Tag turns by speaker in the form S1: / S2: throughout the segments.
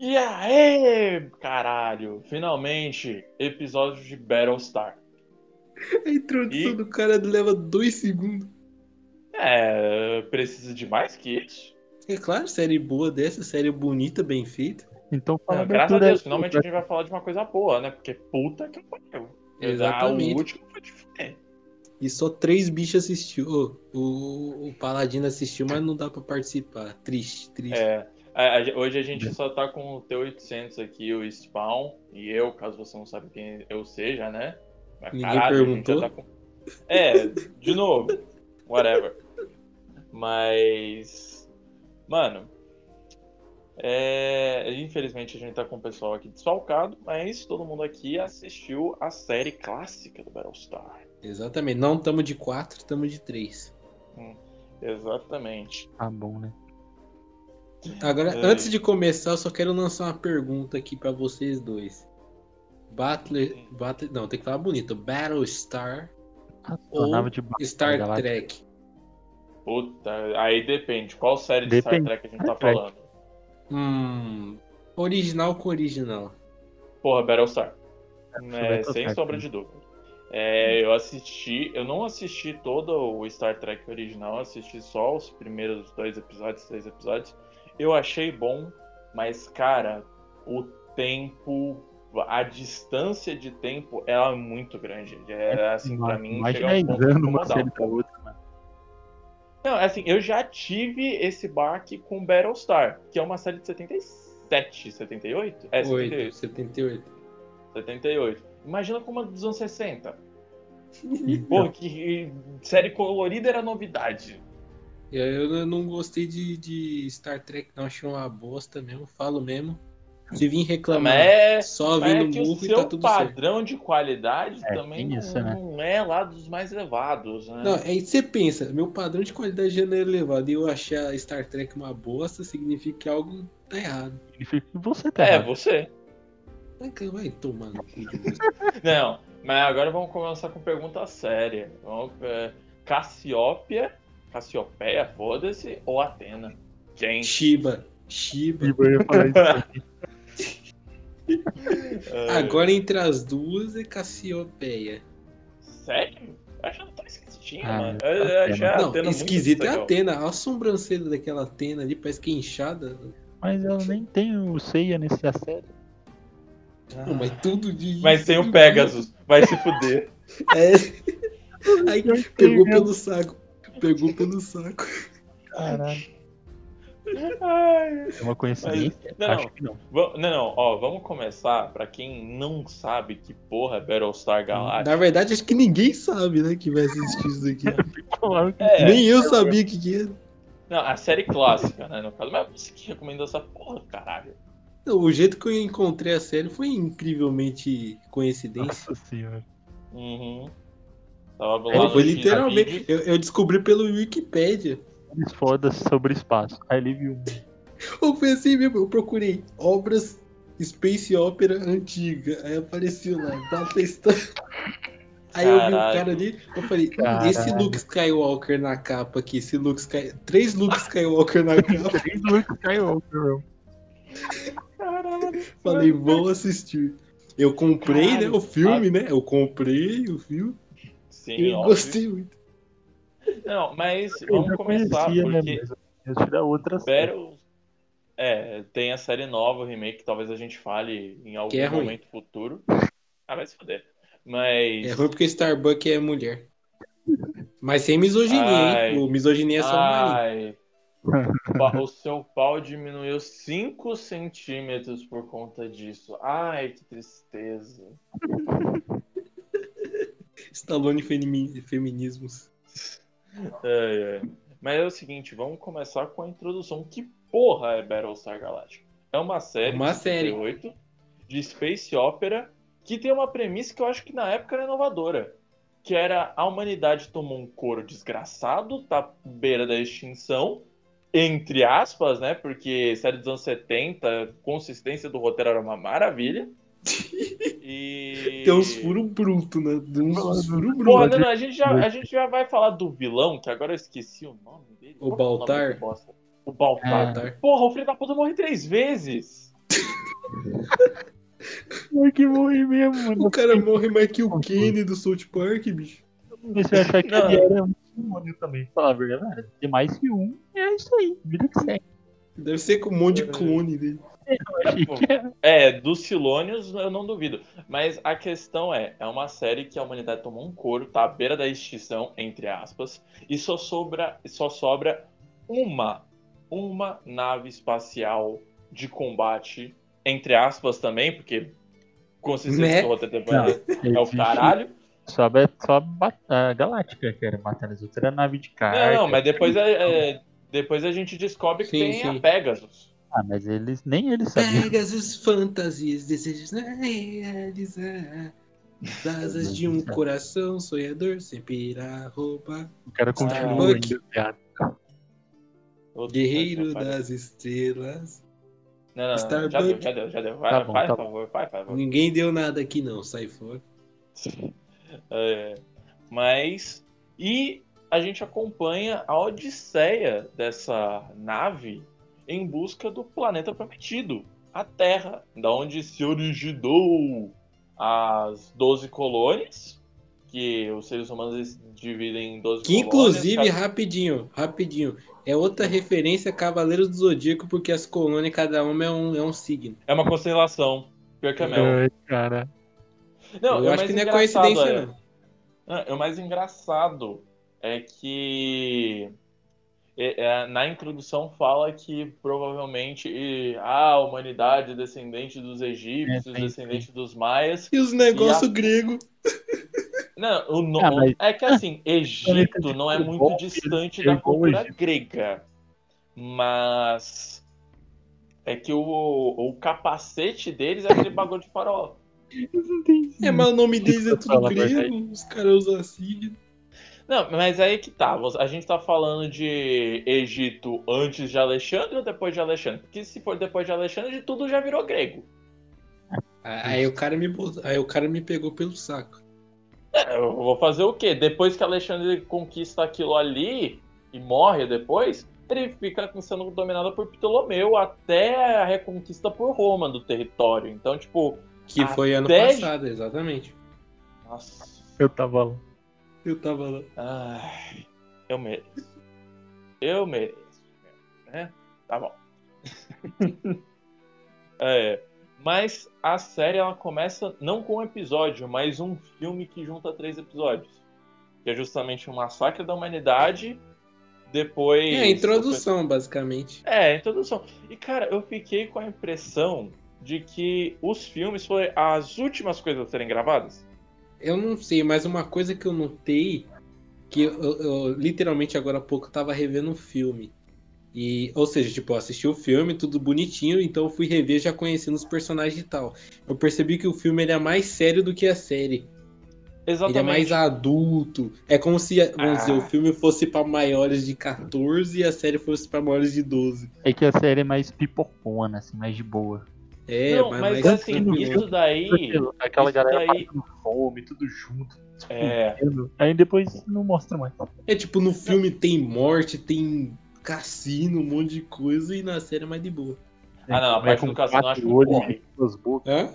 S1: E aí, caralho, finalmente, episódio de Battlestar.
S2: A introdução
S1: E-
S2: do cara leva dois segundos.
S1: É, precisa de mais que isso?
S2: É claro, série boa dessa, série bonita, bem feita.
S3: Então fala
S1: Não, graças a Deus, finalmente a gente vai falar de uma coisa boa, né? Porque puta que pariu.
S2: Exatamente.
S1: Ah, o último foi de fuder.
S2: E só três bichos assistiu. Ô, o, o Paladino assistiu, mas não dá pra participar. Triste, triste.
S1: É, a- a- hoje a gente só tá com o T800 aqui, o Spawn, e eu, caso você não sabe quem eu seja, né? Mas,
S2: Ninguém
S1: gente
S2: perguntou?
S1: tá com- É, de novo, whatever. Mas, mano, é, infelizmente a gente tá com o pessoal aqui desfalcado, mas todo mundo aqui assistiu a série clássica do Battlestar.
S2: Exatamente. Não estamos de quatro, estamos de três.
S1: Exatamente.
S3: Tá bom, né?
S2: Agora,
S1: É.
S2: antes de começar, eu só quero lançar uma pergunta aqui pra vocês dois. Battler, Battle, não, tem que falar bonito. Battlestar ou
S3: nave de barco
S2: Star
S3: galáctica.
S2: Trek?
S1: Puta, aí depende. Qual série de
S3: Depende.
S1: Star Trek a gente tá
S3: Star Trek.
S1: falando?
S2: Hum, original com original.
S1: Porra, Battlestar. É,
S3: Battlestar,
S1: sem sombra de dúvida. É, eu assisti, eu não assisti todo o Star Trek original, assisti só os primeiros dois episódios, três episódios. Eu achei bom, mas cara, o tempo, a distância de tempo, ela é muito grande. É, assim, pra mim,
S3: Mais
S1: chega a
S3: 10
S1: um ponto
S3: anos uma
S1: incomodar um
S3: série pra outra.
S1: Não, assim, eu já tive esse baque com Battlestar, que é uma série de 77, 78? É, 78.
S2: 8, 78.
S1: 78. Imagina como a dos anos 60. Pô, que série colorida era novidade.
S2: Eu não gostei de, de Star Trek, não. Achei uma bosta mesmo, falo mesmo. Se vir reclamar,
S1: é,
S2: só
S1: mas é
S2: vindo
S1: que o
S2: burro e
S1: seu
S2: tá tudo certo.
S1: padrão de qualidade
S3: É,
S1: também
S3: isso,
S1: não,
S3: né?
S1: não é lá dos mais elevados, né?
S2: Não, aí você pensa, meu padrão de qualidade já não é elevado e eu achar Star Trek uma bosta significa que algo tá errado.
S3: Significa que você tá
S1: é,
S3: errado.
S1: você.
S2: Vai, tomar no cu.
S1: Não, mas agora vamos começar com pergunta séria. Vamos, é, Cassiópia, Cassiopeia, foda-se, ou Atena? Quem?
S2: Shiba, Shiba.
S3: E eu ia falar isso.
S1: É,
S2: Agora entre as duas é Cassiopeia.
S1: Sério? Eu achava tão esquisitinho,
S3: Ah,
S1: mano.
S3: é
S1: Eu, eu achei a
S2: Não,
S1: Atena muito
S2: esquisito é a. Atena. Olha a sobrancelha daquela Atena ali, parece que é inchada.
S3: Mas ela nem tem o Seiya nessa série.
S2: Não, mas tudo de.
S1: Mas tem o Pegasus, vai se fuder.
S2: É. Aí pegou pelo saco. Pegou pelo saco.
S3: Caralho. É uma coincidência?
S1: Não,
S3: Acho que não.
S1: Não, não, ó, vamos começar pra quem não sabe que porra é Battlestar Galactica.
S2: Na verdade, acho que ninguém sabe, né, que vai assistir isso aqui.
S3: Claro que
S1: É,
S2: Nem eu sabia o que, que era.
S1: não, a série clássica, né, no caso. Mas você que recomendou essa porra, caralho.
S2: Não, o jeito que eu encontrei a série foi incrivelmente coincidência.
S3: Nossa senhora.
S1: Uhum. Tava lá
S2: É, foi literalmente. Eu, eu descobri pelo Wikipedia.
S3: Eles foda sobre espaço. Aí ele viu.
S2: Ou foi assim mesmo, eu procurei obras Space Opera antiga. Aí apareceu lá, Battlestar. Aí eu vi o
S1: Caralho.
S2: cara ali, eu falei,
S3: Caralho.
S2: esse Luke Skywalker na capa aqui, esse Luke Sky... Três Luke Skywalker na capa.
S3: Três Luke Skywalker, meu.
S1: Caralho.
S2: Falei, vou assistir. Eu comprei,
S1: Caralho,
S2: né, o filme, né? Eu comprei o filme
S1: Sim,
S2: e eu
S1: óbvio.
S2: gostei muito.
S1: Não, mas
S3: Eu
S1: vamos começar,
S3: conhecia, né,
S1: porque
S3: tirar outra série.
S1: Battle... É, tem a série nova, o remake, que talvez a gente fale em algum
S2: é ruim.
S1: momento futuro. Ah, vai se foder. Mas...
S2: É ruim porque Starbucks é mulher. Mas sem misoginia,
S1: Ai.
S2: hein? O misoginia é só marido.
S1: Ai, o seu pau diminuiu 5 centímetros por conta disso. Ai, que tristeza.
S2: Stallone femi- feminismos.
S1: Ai, ai. Mas é o seguinte, vamos começar com a introdução. Que porra é Battlestar Galactica? É uma série
S2: Uma
S1: de
S2: série.
S1: 78 de Space Opera que tem uma premissa que eu acho que na época era inovadora. Que era a humanidade tomou um couro desgraçado, tá beira da extinção, entre aspas, né? Porque série dos anos 70, consistência do roteiro era uma maravilha. E...
S2: Tem uns furos brutos, né? Tem uns furos brutos.
S1: Porra, não, não, a gente, já, a gente já vai falar do vilão, que agora eu esqueci o nome dele.
S2: O
S1: Qual que é
S2: Baltar?
S1: O Baltar.
S2: Baltar.
S1: Porra, o filho da puta morre três vezes.
S3: Ai, que morri mesmo, mano.
S2: O cara morre mais que o Kenny do South Park, bicho.
S3: Comecei a achar que
S1: Não.
S3: ele era um demônio também. Falar a verdade. Tem mais que um. É isso aí. Vida que segue.
S2: Deve ser com um monte de clone dele.
S1: É, dos Silônios eu não duvido. Mas a questão é, é uma série que a humanidade tomou um couro, tá à beira da extinção, entre aspas, e só sobra, só sobra uma, uma nave espacial de combate, entre aspas também, porque consistência
S2: Né?
S1: do roteiro é o caralho.
S3: Só, a- só a Galáctica que era matando as outras. Era nave de carga.
S1: Não, não, mas depois, é, é, depois a gente descobre que
S2: Sim,
S1: tem
S2: sim.
S1: a Pegasus.
S3: Ah, mas eles, nem eles sabiam.
S2: Pegasus, fantasias, desejos na realizar. Asas de um coração sonhador sempre irá roubar.
S3: O cara
S1: Ah,
S3: continua.
S1: Outro
S2: Guerreiro das estrelas.
S1: Não, não, não, já
S2: Starbuck.
S1: deu, já deu, já deu. Vai,
S3: Tá bom,
S1: vai,
S3: tá
S1: por favor, vai, por favor.
S2: Ninguém deu nada aqui não, sai fora.
S1: É, mas. E a gente acompanha a odisseia dessa nave em busca do planeta prometido, a Terra, da onde se originou as 12 colônias, que os seres humanos eles dividem em 12
S2: Que
S1: colônias.
S2: inclusive,
S1: cada-
S2: rapidinho, rapidinho, é outra referência a Cavaleiros do Zodíaco, porque as colônias, cada uma é um, é um signo.
S1: É uma constelação. Pior que é mesmo.
S3: Ai, cara.
S1: Não,
S2: Eu acho que não é coincidência,
S1: é-
S2: não.
S1: Ah, O mais engraçado é que na introdução fala que provavelmente e, ah, a humanidade é descendente dos egípcios,
S3: É,
S1: descendente dos maias.
S2: E os negócios
S1: a-
S2: grego.
S1: Não, o no-
S3: Ah, mas-
S1: é que assim, Egito não é muito distante da cultura grega. Mas é que o, o capacete deles é aquele bagulho de farol.
S2: É, mas o nome deles é tudo grego, os caras usam signo.
S1: Não, mas aí que tá. A gente tá falando de Egito antes de Alexandre ou depois de Alexandre? Porque se for depois de Alexandre, tudo já virou grego.
S2: Aí o cara me aí o cara me pegou pelo saco.
S1: É, Eu vou fazer o quê? Depois que Alexandre conquista aquilo ali e morre depois, ele fica sendo dominado por Ptolomeu até a reconquista por Roma do território. Então, tipo,
S2: Que foi ano passado, exatamente.
S1: nossa.
S3: Eu tava lá.
S2: Eu tava lá.
S1: Ai, eu mereço. Eu mereço. Né? Tá bom. é, mas a série ela começa não com um episódio, mas um filme que junta três episódios. Que é justamente o Massacre da Humanidade. Depois.
S2: É a introdução, basicamente.
S1: É, a introdução. E, cara, eu fiquei com a impressão de que os filmes foram as últimas coisas a serem gravadas.
S2: Eu não sei, mas uma coisa que eu notei, que eu, eu- eu, literalmente agora há pouco tava revendo um filme. E, ou seja, tipo, eu assisti o filme, tudo bonitinho, então eu fui rever já conhecendo os personagens e tal. Eu percebi que o filme ele é mais sério do que a série. Ele é
S1: Exatamente.
S2: mais adulto. É como se, vamos
S1: Ah.
S2: dizer, o filme fosse pra maiores de 14 e a série fosse pra maiores de 12.
S3: É que a série é mais pipocona, assim, mais de boa.
S2: É,
S1: Não,
S2: mas,
S1: mas assim,
S2: tranquilo.
S1: isso daí.
S3: Aquilo- Aquela
S1: isso
S3: galera
S1: daí-
S3: passando fome, tudo junto.
S1: É.
S3: Aí depois não mostra mais.
S2: É tipo, no filme tem morte, tem cassino, um monte de coisa, e na série é mais de boa.
S1: Ah, não, a
S3: É
S1: parte
S3: com
S1: do cassino eu acho porre.
S2: Hã?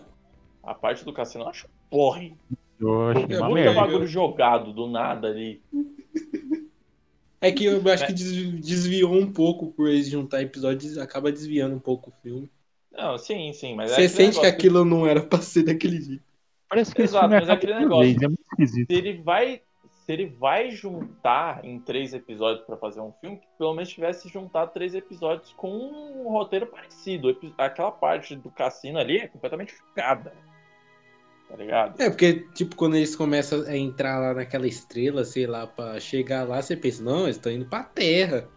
S1: A parte do cassino eu acho porre.
S3: Eu
S2: É muito
S3: merda.
S1: bagulho jogado do nada ali.
S2: É que eu acho que des- desviou um pouco por eles juntar episódios, acaba desviando um pouco o filme.
S1: Não, sim, sim, mas é
S2: Você
S1: aquele
S2: sente que aquilo não era pra ser daquele jeito.
S3: Parece que
S1: Exato,
S3: filme
S1: mas é aquele negócio.
S3: vez, é muito esquisito.
S1: Se ele vai. Se ele vai juntar em três episódios pra fazer um filme, que pelo menos tivesse juntado três episódios com um roteiro parecido. Aquela parte do cassino ali é completamente fugada. Tá ligado?
S2: É, porque, tipo, quando eles começam a entrar lá naquela estrela, sei lá, pra chegar lá, você pensa, não, eles estão indo pra terra.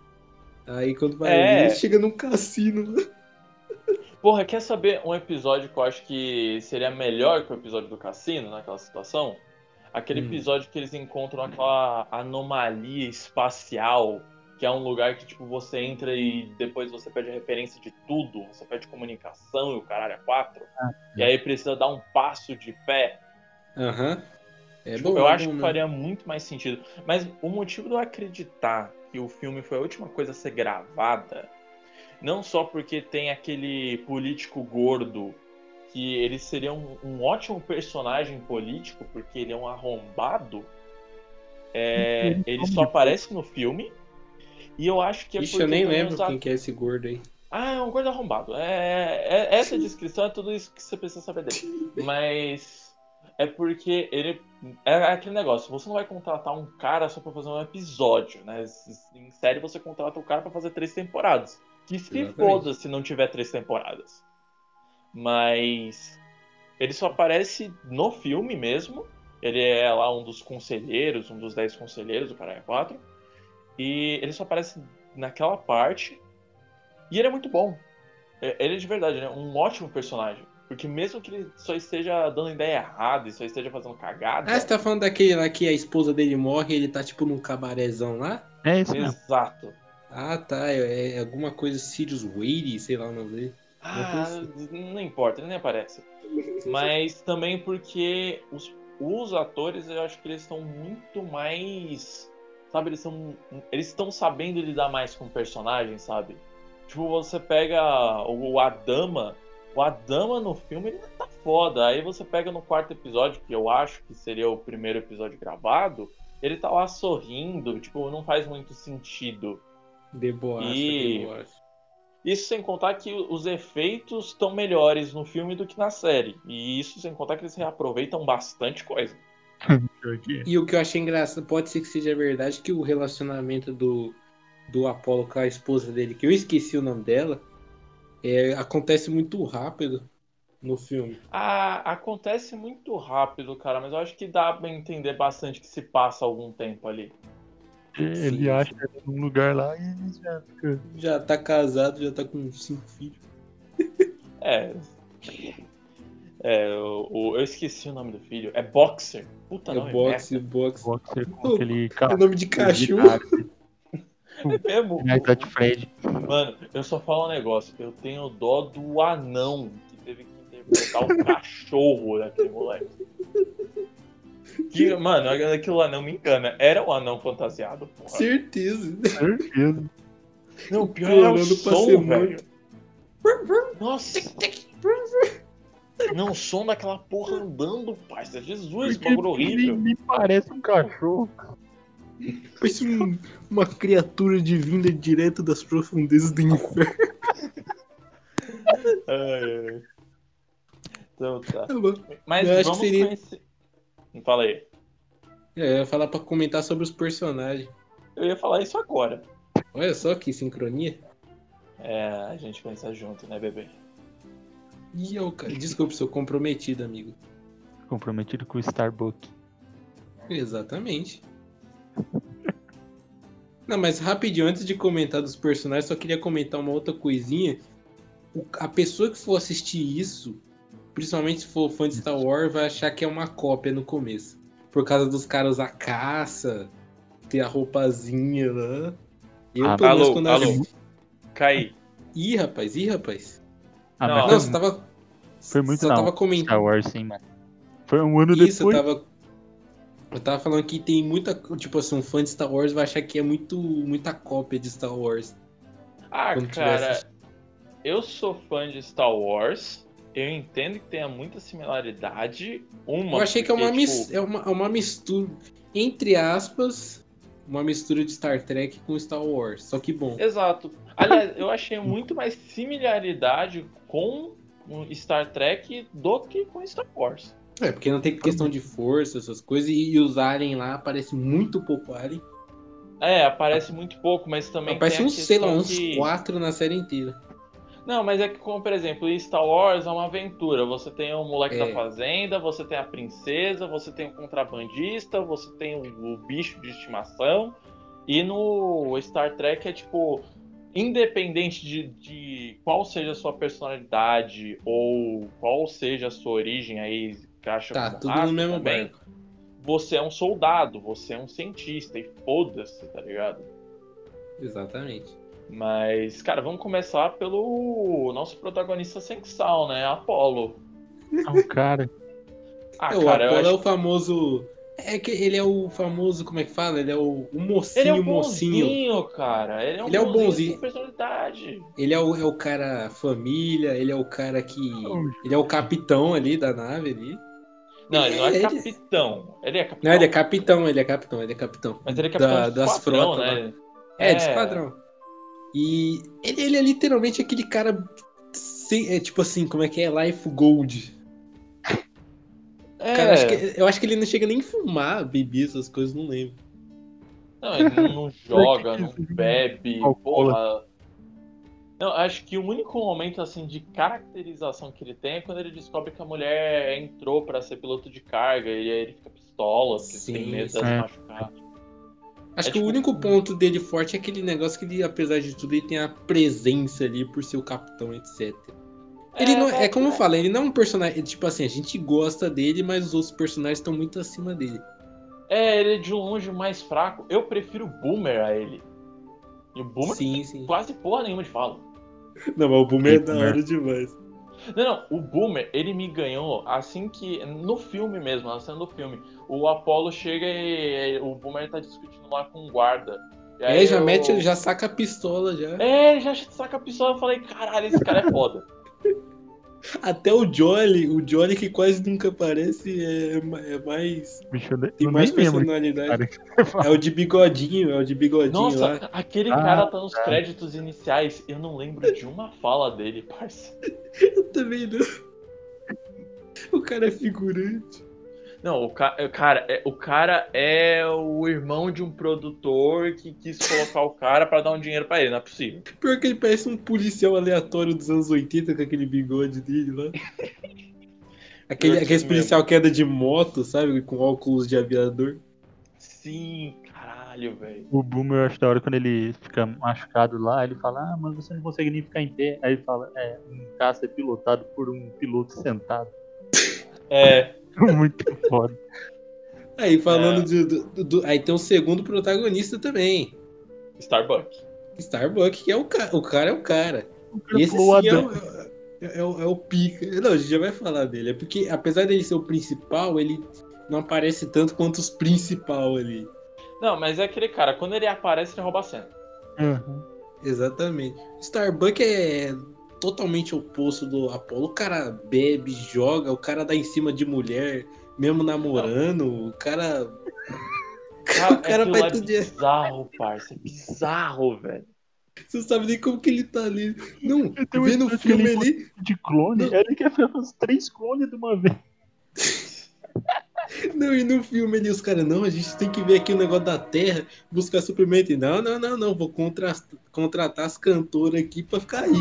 S2: Aí quando vai
S1: É.
S2: eles chegam num cassino.
S1: Porra, quer saber um episódio que eu acho que seria melhor que o episódio do cassino naquela situação? Aquele
S2: Hum.
S1: episódio que eles encontram aquela anomalia espacial, que é um lugar que, tipo, você entra e depois você perde a referência de tudo, você perde comunicação e o caralho é quatro.
S3: Ah,
S1: e aí precisa dar um passo de fé.
S2: Aham. É
S1: Tipo,
S2: bom,
S1: eu
S2: é
S1: acho
S2: bom
S1: que faria muito mais sentido. Mas o motivo de eu acreditar que o filme foi a última coisa a ser gravada, não só porque tem aquele político gordo que ele seria um, um ótimo personagem político, porque ele é um arrombado. é,
S3: Ele
S1: ele só aparece no filme. E eu acho que é
S2: Ixi,
S1: porque
S2: eu nem lembro quem que é esse gordo aí.
S1: ah, é um gordo arrombado. É, é- essa descrição é tudo isso que você precisa saber dele. Mas é porque ele. É aquele negócio, você não vai contratar um cara só pra fazer um episódio, né? Em série você contrata o cara pra fazer três temporadas. Que se
S2: Exatamente.
S1: foda se não tiver três temporadas. Mas ele só aparece no filme mesmo. Ele é lá um dos conselheiros, um dos dez conselheiros do Caralho 4. E ele só aparece naquela parte. E ele é muito bom. É- Ele é de verdade, né? Um ótimo personagem. Porque mesmo que ele só esteja dando ideia errada e só esteja fazendo cagada.
S2: Ah, você tá falando daquele lá que a esposa dele morre e ele tá tipo num cabarézão lá?
S3: É isso mesmo.
S1: Exato.
S2: Ah, tá. É, é alguma coisa Sirius Wade, sei lá o nome dele.
S1: Ah, não importa, ele nem aparece. Mas também porque os, os atores, eu acho que eles estão muito mais. Sabe, eles estão. Eles estão sabendo lidar mais com o personagem, sabe? Tipo, você pega o, o Adama. O Adama no filme ele tá foda. Aí você pega no quarto episódio, que eu acho que seria o primeiro episódio gravado, ele tá lá sorrindo, tipo, não faz muito sentido.
S2: Deboaça,
S1: E-
S2: deboaça.
S1: Isso sem contar que os efeitos estão melhores no filme do que na série. E isso sem contar que eles reaproveitam bastante coisa.
S2: E o que eu achei engraçado, pode ser que seja verdade, que o relacionamento do, do Apollo com a esposa dele, que eu esqueci o nome dela, é, acontece muito rápido no filme.
S1: Ah, acontece muito rápido, cara, mas eu acho que dá pra entender bastante que se passa algum tempo ali.
S3: Ele
S2: Sim,
S3: acha ele num lugar lá e ele já fica.
S2: Já tá casado, já tá com cinco filhos.
S1: É. É, o, o- eu esqueci o nome do filho. É Boxer. Puta
S2: É
S1: nome
S2: boxe, boxe.
S3: Boxer com
S2: Oh,
S3: aquele
S2: É
S3: carro.
S2: nome de cachorro.
S1: É mesmo?
S3: United Fred.
S1: Mano, eu só falo um negócio. Eu tenho dó do anão que teve que interpretar o cachorro daquele moleque. Que, mano, aquilo lá não me engana. Era o anão fantasiado, porra.
S2: Certeza.
S3: Certeza.
S1: Não, o pior é o som, velho. Nossa. Não, o som daquela porra andando, parça. Jesus,
S3: Porque
S1: bagulho
S3: ele
S1: horrível.
S3: me parece um cachorro.
S2: Parece um- uma criatura divina direto das profundezas do inferno.
S1: Ai, ai. Então tá. Mas
S2: Eu acho que
S1: vamos
S2: seria-
S1: conhecer. Fala aí.
S2: É, eu ia falar pra comentar sobre os personagens.
S1: Eu ia falar isso agora.
S2: Olha só que sincronia.
S1: É, a gente pensa junto, né, bebê?
S2: Ih, eu, cara, desculpa, sou comprometido, amigo.
S3: Comprometido com o Starbucks.
S2: Exatamente. Não, mas rapidinho, antes de comentar dos personagens, só queria comentar uma outra coisinha. O- a pessoa que for assistir isso, principalmente se for fã de Star Wars, vai achar que é uma cópia no começo. Por causa dos caras usar caça, ter a roupazinha lá. Eu,
S3: Ah,
S2: pelo menos,
S1: alô,
S2: quando
S1: alô.
S2: assisti-
S1: Caí.
S2: Ih, rapaz, ih, rapaz.
S3: Ah,
S1: Não,
S2: Não,
S3: foi,
S2: você tava.
S3: foi muito
S2: Só
S3: não.
S2: tava comentando.
S3: Star Wars, sim, mano. Foi um ano
S2: Isso, eu
S3: depois.
S2: tava. Eu tava falando que tem muita. Tipo assim, um fã de Star Wars vai achar que é muito, muita cópia de Star Wars.
S1: Ah, cara, eu sou fã de Star Wars. Eu entendo que tenha muita similaridade. Uma.
S2: Eu achei que é uma,
S1: porque,
S2: mis...
S1: tipo,
S2: é uma, é uma mistura. Entre aspas, uma mistura de Star Trek com Star Wars. Só que bom.
S1: Exato. Aliás, eu achei muito mais similaridade com Star Trek do que com Star Wars.
S2: É, porque não tem questão de força, essas coisas. E, os Alien lá aparece muito pouco Alien.
S1: É, aparece muito pouco, mas também
S2: Aparece uns, sei lá, uns
S1: que-
S2: quatro na série inteira.
S1: Não, mas é que, como por exemplo, em Star Wars é uma aventura. Você tem o moleque
S2: É.
S1: da fazenda, você tem a princesa, você tem o contrabandista, você tem o, o bicho de estimação. E no Star Trek é tipo. Independente de, de qual seja a sua personalidade ou qual seja a sua origem aí, caixa
S2: Tá, tudo no mesmo
S1: também,
S2: barco.
S1: você é um soldado, você é um cientista, e foda-se, tá ligado?
S2: Exatamente.
S1: Mas, cara, vamos começar pelo nosso protagonista sexual, né? Apolo.
S3: É um cara.
S1: Ah,
S2: É, o
S1: cara, eu
S2: Apolo é o famoso. É que ele é o famoso, como é que fala? Ele é o, o mocinho,
S1: Ele é
S2: mocinho.
S1: bonzinho, cara. Ele é um
S2: Ele é o
S1: bonzinho, personalidade.
S2: Ele é o, é o cara família, ele é o cara que. Ele é o capitão ali da nave ali.
S1: Não, ele não é
S2: Ele-
S1: capitão. Ele é capitão.
S2: Não, ele é capitão, ele é capitão, ele é capitão.
S1: Mas ele é capitão
S2: da- das frotas
S1: né?
S2: É, de esquadrão. E ele, ele é literalmente aquele cara. Sem, é tipo assim, como é que é? Life Gold.
S1: É.
S2: Cara, acho que- eu acho que ele não chega nem a fumar, beber essas coisas, não lembro.
S1: Não, ele não, não joga, não bebe, porra. Não, acho que o único momento assim de caracterização que ele tem é quando ele descobre que a mulher entrou pra ser piloto de carga e aí ele fica pistola, porque
S2: Sim,
S1: tem medo de se machucar.
S2: Acho
S1: É
S2: que o
S1: tipo-
S2: único ponto dele forte é aquele negócio que ele, apesar de tudo, ele tem a presença ali por ser o capitão, etc. Ele não, é como eu falei, ele não é um personagem. Tipo assim, a gente gosta dele, mas os outros personagens estão muito acima dele.
S1: É, ele é de longe o mais fraco. Eu prefiro o Boomer a ele. E o Boomer
S2: Sim, sim.
S1: quase porra nenhuma de fala.
S2: Não, mas o Boomer
S3: é da hora
S2: demais.
S1: Não, não, o Boomer, ele me ganhou assim que. No filme mesmo, na cena do filme. O Apollo chega e o Boomer tá discutindo lá com o guarda. E aí
S2: É, já
S1: eu-
S2: mete, já saca a pistola já.
S1: É, ele já saca a pistola. Eu falei, caralho, esse cara é foda.
S2: Até o Jolly, o Jolly que quase nunca aparece, é, é mais.
S3: Bicho,
S2: Tem mais personalidade. É o de bigodinho, é o de bigodinho
S1: Nossa,
S2: lá.
S1: aquele
S3: Ah,
S1: cara tá nos créditos iniciais. Eu não lembro de uma fala dele, parça.
S2: Eu também não. O cara é figurante.
S1: Não, o, ca... o cara, é, o cara é o irmão de um produtor que quis colocar o cara pra dar um dinheiro pra ele, não é possível.
S2: Pior que ele parece um policial aleatório dos anos 80 com aquele bigode dele lá. Aquele,
S1: mesmo.
S2: policial que anda de moto, sabe? Com óculos de aviador.
S1: Sim, caralho, velho.
S3: O Boomer, eu acho da hora quando ele fica machucado lá, ele fala, ah, mas você não consegue nem ficar em pé. Aí ele fala, é, um caça é pilotado por um piloto sentado.
S1: É,
S3: Muito foda.
S2: Aí falando
S1: É.
S2: de- do, do- do- Aí tem o segundo protagonista também.
S1: Starbuck.
S2: Starbuck, que é o cara. O cara é o cara.
S3: O cara
S2: E esse sim é
S3: Adão.
S2: o, é, é o, é o pica. Não, a gente já vai falar dele. É porque, apesar dele ser o principal, ele não aparece tanto quanto os principal ali.
S1: Não, mas é aquele cara, quando ele aparece, ele rouba a cena.
S3: Uhum.
S2: Exatamente. Starbuck é totalmente oposto do Apollo. O cara bebe, joga, o cara dá em cima de mulher, mesmo namorando. O cara.
S1: Cara,
S2: O cara
S1: aquilo
S2: vai
S1: é
S2: tudo de-
S1: bizarro, parça. É bizarro, velho.
S2: Você não sabe nem como que ele tá ali. Não, vendo o filme ali.
S3: De clone,
S2: Não.
S3: ele quer fazer uns três clones de uma vez.
S2: Não, e no filme ali os caras, não, a gente tem que ver aqui o negócio da terra, buscar suprimento. E, Não, não, não, não, vou contra- contratar as cantoras aqui pra ficar aí.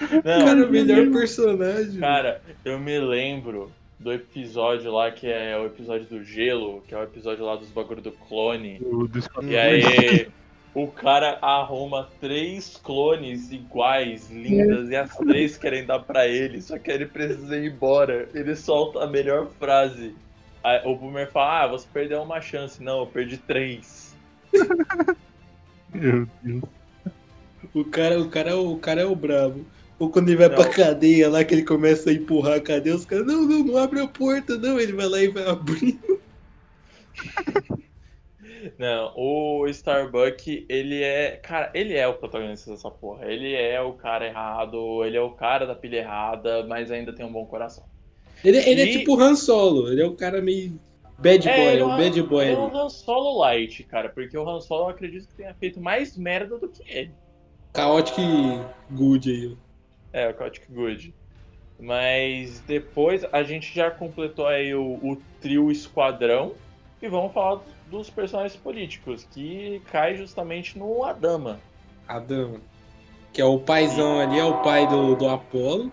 S1: Não,
S2: cara, o melhor personagem.
S1: Cara, eu me lembro do episódio lá que é o episódio do gelo, que é o episódio lá dos bagulho do clone.
S3: Do
S1: E aí o cara arruma três clones iguais, lindas, e as três querem dar pra ele, só que ele precisa ir embora. Ele solta a melhor frase. Aí o Boomer fala, ah, você perdeu uma chance. Não, eu perdi três.
S3: Meu Deus.
S2: O cara, o cara, o cara é o brabo. Ou quando ele vai pra
S1: Não.
S2: cadeia lá, que ele começa a empurrar a cadeia, os caras, não, não, não abre a porta, não. Ele vai lá e vai abrir.
S1: Não, o Starbuck, ele é. Cara, ele é o protagonista dessa porra. Ele é o cara errado, ele é o cara da pilha errada, mas ainda tem um bom coração.
S2: Ele, ele é
S1: E-
S2: tipo o Han Solo, ele é o cara meio bad boy, é,
S1: ele
S2: o bad boy
S1: é o Han Solo Light, cara, porque o Han Solo eu acredito que tenha feito mais merda do que ele.
S2: Chaotic good aí.
S1: É, o Chaotic Good. Mas depois a gente já completou aí o, o trio Esquadrão e vamos falar dos personagens políticos, que cai justamente no Adama.
S2: Adama. Que é o paizão ali, é o pai do, do Apolo.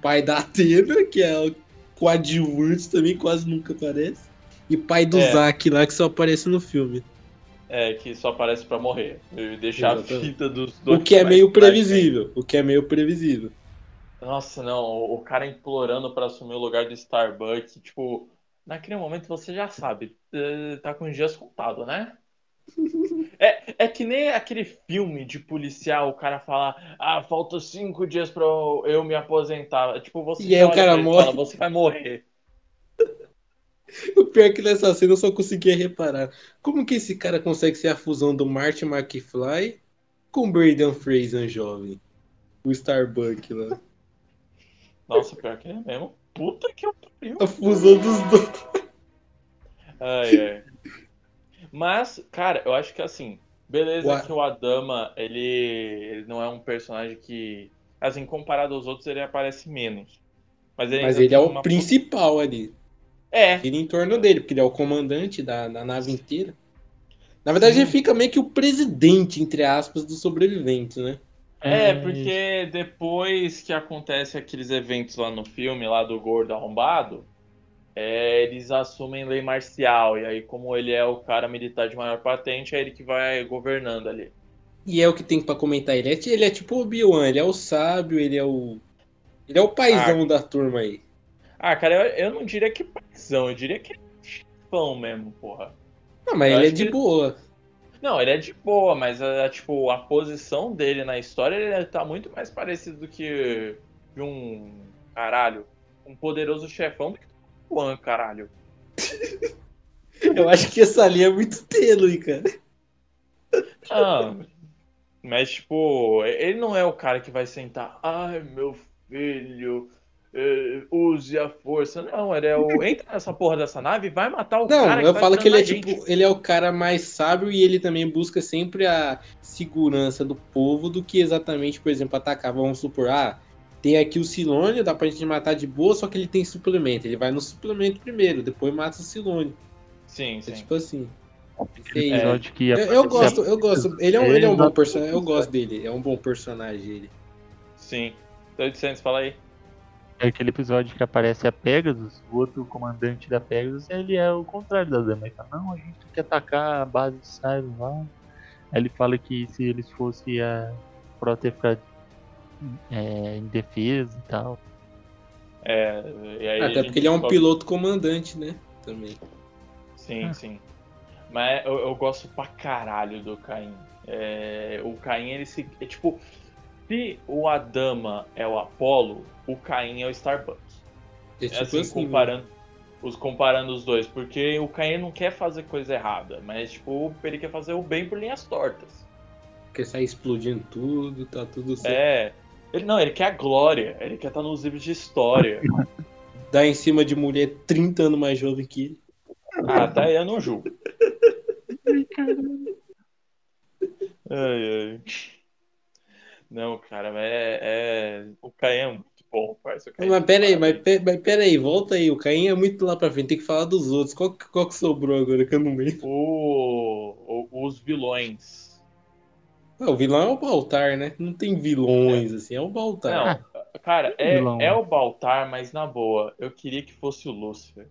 S2: Pai da Atena, que é o coadjuvante também, quase nunca aparece. E pai do
S1: É.
S2: Zack lá, que só aparece no filme.
S1: É, que só aparece pra morrer. E deixar
S2: Exatamente.
S1: a fita dos dois.
S2: O que é meio previsível. O que é meio previsível.
S1: Nossa, não, o o cara implorando pra assumir o lugar do Starbuck, tipo, naquele momento você já sabe, eh, tá com os dias contados, né? É, é que nem aquele filme de policial, o cara fala, ah, falta cinco dias pra eu, me aposentar. Tipo, você
S2: E aí o cara morre.
S1: fala, você vai morrer.
S2: O pior é que nessa cena eu só conseguia reparar. Como que esse cara consegue ser a fusão do Martin McFly com o Braden Fraser jovem? O Starbuck lá.
S1: Nossa, pior que é mesmo. Puta que eu pariu.
S2: A fusão dos dois.
S1: Ai, ai. Mas, cara, eu acho que assim, beleza
S2: Ua-
S1: que o Adama, ele, ele não é um personagem que, assim, comparado aos outros, ele aparece menos. Mas ele,
S2: Mas ele é o
S1: uma-
S2: principal ali.
S1: É,
S2: Gira em torno dele, porque ele é o comandante da, da nave inteira. Na verdade,
S1: Sim.
S2: ele fica meio que o presidente, entre aspas, dos sobreviventes, né?
S1: é, porque depois que acontece aqueles eventos lá no filme, lá do gordo arrombado, é, eles assumem lei marcial. E aí, como ele é o cara militar de maior patente, é ele que vai governando ali.
S2: E é o que tem pra comentar. Ele é, ele é tipo o Obi-Wan, ele é o sábio, ele é o. Ele é o paizão da turma aí.
S1: Ah, cara, eu, eu não diria que paizão, eu diria que é chefão mesmo, porra.
S2: Não, mas
S1: Eu
S2: ele é de
S1: que-
S2: boa.
S1: Não, ele é de boa, mas é, tipo, a posição dele na história ele tá muito mais parecido do que de um caralho, um poderoso chefão do que o Juan, caralho.
S2: Eu acho que essa linha é muito tênue, cara.
S1: Ah, mas tipo, ele não é o cara que vai sentar, ai meu filho, use a força. Não, ele é o. Entra nessa porra dessa nave e vai matar o
S2: Não,
S1: cara
S2: eu
S1: vai
S2: falo que ele é tipo,
S1: gente.
S2: ele é o cara mais sábio e ele também busca sempre a segurança do povo do que exatamente, por exemplo, atacar. Vamos supor, ah, tem aqui o Silônio, dá pra gente matar de boa, só que ele tem suplemento. Ele vai no suplemento primeiro, depois mata o Silônio.
S1: Sim,
S2: É
S1: sim.
S2: tipo assim.
S3: Aquele
S2: É.
S3: episódio que
S2: Eu, eu gosto, eu gosto. Ele é um, ele é um bom personagem. Eu gosto dele. É um bom personagem ele.
S1: Sim. 800, fala aí.
S3: É aquele episódio que aparece a Pegasus, o outro comandante da Pegasus, ele é o contrário da dama. Ele fala, não, a gente tem que atacar a base de Cyrus lá. Aí ele fala que se eles fossem a frota ia ficar é, em defesa e tal.
S1: É, e
S2: Até porque ele é um
S1: descobre-
S2: piloto comandante, né? Também.
S1: Sim,
S3: Ah.
S1: sim. Mas eu, eu gosto pra caralho do Caim. É, o Caim, ele se. É, tipo, se o Adama é o Apollo, o Caim é o Starbucks.
S2: É
S1: É
S2: tipo
S1: assim,
S2: assim,
S1: comparando, os, comparando os dois. Porque o Caim não quer fazer coisa errada, mas, tipo, ele quer fazer o bem por linhas tortas.
S2: quer sair explodindo tudo, tá tudo certo.
S1: É. Ele, não, ele quer a glória. Ele quer estar nos livros de história.
S2: Dá em cima de mulher 30 anos mais jovem que ele.
S1: Ah, tá aí eu não julgo. Ai, ai. Não, cara, é, é... O Caim é bom, Caim
S2: Mas
S1: é
S2: pera aí, mas, pe- mas pera aí, volta aí. O Caim é muito lá pra frente, tem que falar dos outros. Qual, que- qual que sobrou agora que eu não lembro?
S1: O, o- os vilões.
S2: Ah, o vilão é o Baltar, né? Não tem vilões, assim, é o Baltar.
S1: Não, cara, é,
S3: Vilão.
S1: é o Baltar, mas na boa, eu queria que fosse o Lúcifer.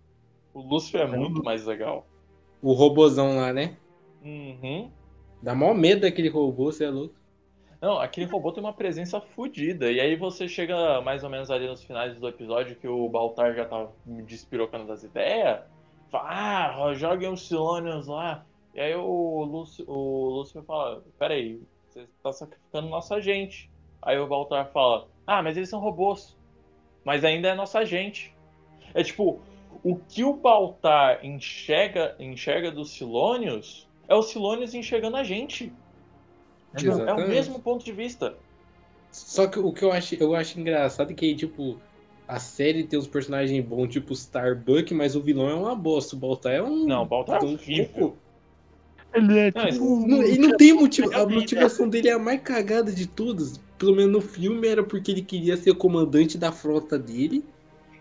S1: O Lúcifer é muito mais legal.
S2: O robozão lá, né?
S1: Uhum.
S2: Dá mó medo daquele robô, você é louco.
S1: Não, aquele robô tem uma presença fodida. E aí você chega mais ou menos ali nos finais do episódio que o Baltar já tá despirocando das ideias. Fala, ah, joguem os Silônios lá. E aí o, Lúcio, o Lúcifer fala, peraí, você tá sacrificando nossa gente. Aí o Baltar fala, ah, mas eles são robôs. Mas ainda é nossa gente. É tipo, o que o Baltar enxerga, enxerga dos Silônios é os Silônios enxergando a gente. É o
S2: Exatamente.
S1: mesmo ponto de vista.
S2: Só que o que eu acho, eu acho engraçado é que, tipo, a série tem uns personagens bons, tipo Starbuck, mas o vilão é uma bosta. O Baltar é um.
S1: Não, o Baltar é
S2: um cocô.
S3: Ele é tipo.
S2: Não, e não tem motivo. A motivação dele é a mais cagada de todas. Pelo menos no filme era porque ele queria ser o comandante da frota dele.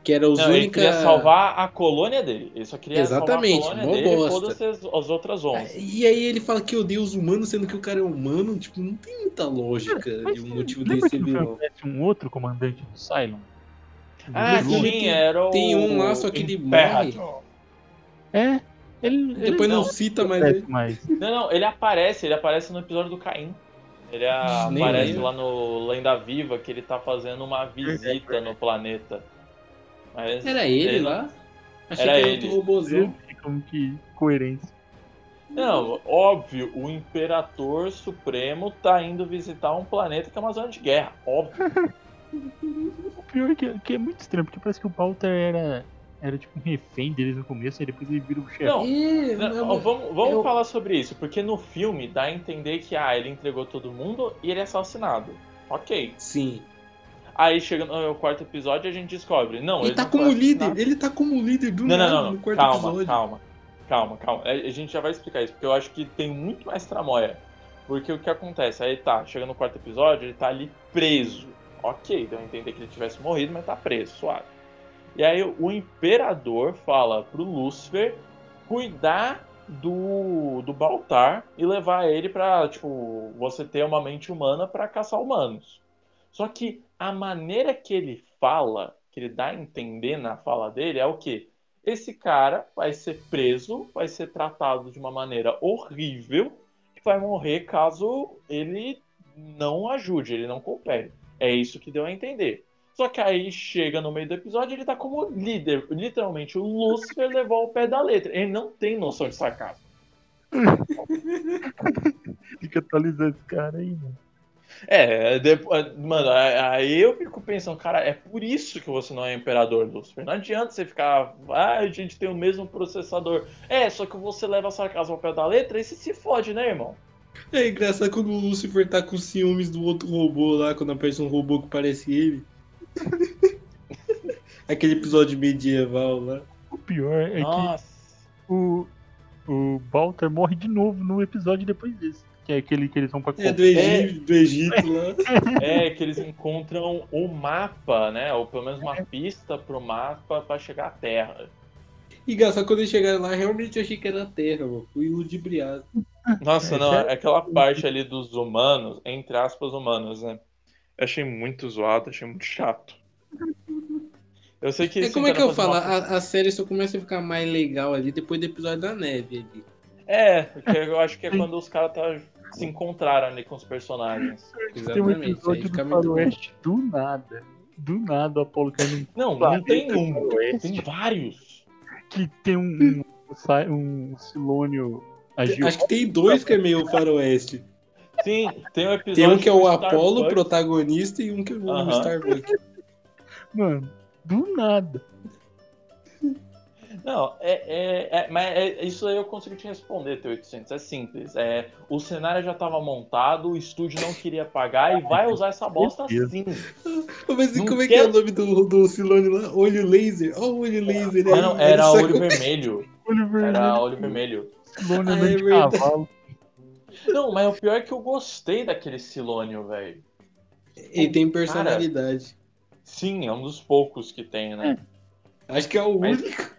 S2: Que era os
S1: Não, ele queria salvar a colônia dele. Ele só queria
S2: Exatamente,
S1: salvar a colônia dele e
S2: bosta.
S1: foda-se as, as outras 11.
S2: E aí ele fala que odeia os humanos, sendo que o cara é humano. Tipo, não tem muita lógica
S3: Mas
S2: de um motivo dele ser vilão.
S3: um outro comandante do Cylon?
S1: Ah,
S2: ele
S1: sim,
S2: tem-
S1: era o.
S2: tem um lá, só que ele
S1: Imperator.
S3: É. Ele, ele
S2: Depois não,
S1: não
S2: cita mais ele.
S3: mais.
S1: Não, não, ele aparece, ele aparece no episódio do Caim. Ele a- aparece lá no Lenda Viva que ele tá fazendo uma visita no planeta. Mas
S2: Era ele
S1: não-
S2: lá? Achei
S1: Era
S2: que era
S1: ele.
S2: outro robôzão.
S3: Como que coerência.
S1: Não, óbvio, o Imperador Supremo tá indo visitar um planeta que é uma zona de guerra. Óbvio.
S3: O pior é que, que é muito estranho, porque parece que o Walter era, era tipo um refém deles no começo, e depois ele vira o chefe.
S1: Não, Não,
S2: não,
S1: vamos vamos
S2: eu-
S1: falar sobre isso, porque no filme dá a entender que ah, ele entregou todo mundo e ele é assassinado. Ok.
S2: Sim.
S1: Aí chega no quarto episódio e a gente descobre. Não,
S2: Ele tá
S1: não
S2: como líder,
S1: assassinado.
S2: ele tá como líder do
S1: Não,
S2: nada
S1: não, não,
S2: no
S1: não.
S2: quarto
S1: Calma,
S2: episódio.
S1: calma. Calma, calma. É, A gente já vai explicar isso, porque eu acho que tem muito mais tramóia. Porque o que acontece? Aí tá, chega no quarto episódio, ele tá ali preso. Ok, deu a entender que ele tivesse morrido, mas tá preso, suave. E aí o imperador fala pro Lúcifer cuidar do, do Baltar e levar ele pra, tipo, você ter uma mente humana pra caçar humanos. Só que a maneira que ele fala, que ele dá a entender na fala dele, é o quê? Esse cara vai ser preso, vai ser tratado de uma maneira horrível e vai morrer caso ele não ajude, ele não coopere. É isso que deu a entender. Só que aí chega no meio do episódio, ele tá como líder. Literalmente, o Lúcifer levou ao pé da letra. Ele não tem noção de sarcasmo.
S3: Que atualizar esse cara aí, mano.
S1: É, depois, mano, aí eu fico pensando, cara, é por isso que você não é imperador, Lúcifer. Não adianta você ficar, ah, a gente tem o mesmo processador. É, só que você leva sarcasmo ao pé da letra e você se fode, né, irmão?
S2: É engraçado quando o Lucifer tá com ciúmes do outro robô lá, quando aparece um robô que parece ele. Aquele episódio medieval lá.
S3: O pior é que
S1: Nossa.
S3: o, o Walter morre de novo no episódio depois desse. Que é aquele que eles vão pra
S2: É do. Egito, do Egito lá.
S1: É que eles encontram o mapa, né? Ou pelo menos uma pista pro mapa pra chegar à Terra.
S2: E engraçado, quando eles chegaram lá, realmente eu achei que era a Terra, mano. Fui ludibriado.
S1: Nossa, não, aquela parte ali dos humanos, entre aspas, humanos, né? Eu achei muito zoado, achei muito chato. Eu sei que
S2: É como é que eu falo?
S1: uma-
S2: A, a série só começa a ficar mais legal ali depois do episódio da neve ali.
S1: É, porque eu acho que é quando os caras tá- se encontraram ali com os personagens.
S3: Tem um episódio do. Faroeste do nada. Do nada o Apolo cai num
S1: Não, não tem um, tem vários.
S3: que tem um, um, um Silônio agil.
S2: Acho que tem dois que é meio faroeste.
S1: Sim, tem um episódio
S2: Tem um que é o
S1: Starbucks.
S2: protagonista, e um que é o
S1: Aham.
S2: Starbucks.
S3: Mano, do nada.
S1: Não, é, é, é- mas é- isso aí eu consigo te responder, T800. É simples. É, o cenário já estava montado, o estúdio não queria pagar e vai usar essa bosta sim.
S2: Mas e
S1: Não
S2: como é que é o nome do, do Silone lá? Olho laser. Ó, o olho laser.
S1: Não, era
S2: ele
S1: olho vermelho.
S3: Olho vermelho.
S1: Era olho vermelho.
S3: Silônio
S2: Ah,
S3: andando
S2: é
S3: de cavalo.
S1: Não, mas o pior é que eu gostei daquele Silônio, velho.
S2: Ele tem personalidade.
S1: Sim, é um dos poucos que tem, né?
S2: Acho que é o
S1: Mas-
S2: único.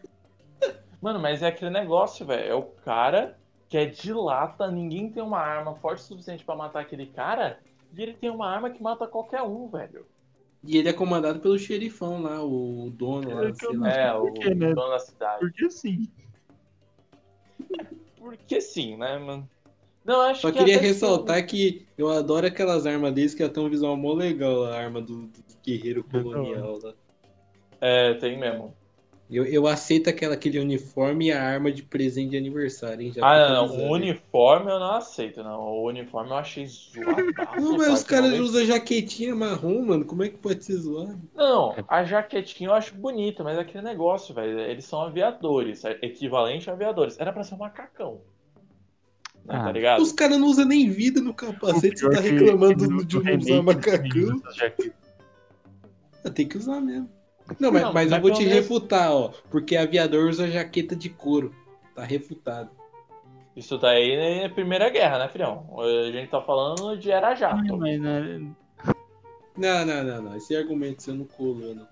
S1: Mano, mas é aquele negócio, velho. É o cara que é de lata, ninguém tem uma arma forte o suficiente pra matar aquele cara, e ele tem uma arma que mata qualquer um, velho.
S2: E ele é comandado pelo xerifão lá, o dono lá,
S3: É
S2: lá.
S1: É, o
S3: né?
S1: dono da cidade.
S3: Porque sim.
S1: Porque sim, né, mano? Não, acho
S2: Só
S1: que
S2: queria
S1: até que-
S2: ressaltar que eu adoro aquelas armas deles que tem um visual mó legal, a arma do, do guerreiro colonial lá.
S1: É, tem mesmo.
S2: Eu, eu aceito aquela, aquele uniforme e a arma de presente de aniversário, hein? Já
S1: Ah, não, não. O uniforme eu não aceito, não. O uniforme eu achei zoadaço.
S2: Não, mas os caras usam jaquetinha marrom, mano. Como é que pode ser zoado?
S1: Não, a jaquetinha eu acho bonita, mas é aquele negócio, velho. Eles são aviadores, é equivalente a aviadores. Era pra ser um macacão. Né,
S3: Ah,
S1: tá ligado?
S2: Os caras não usam nem vida no capacete, você tá
S3: pior que
S2: reclamando
S3: no-
S2: de não usar macacão. Ah, Tem que usar mesmo. Não, mas,
S1: Não,
S2: mas eu vou te
S1: menos-
S2: refutar, ó. Porque aviador usa jaqueta de couro. Tá refutado.
S1: Isso daí é Primeira Guerra, né, filhão? A gente tá falando de Era Jato.
S3: Não, mas, né,
S2: Não, não, não, não. Esse argumento você não colou, não.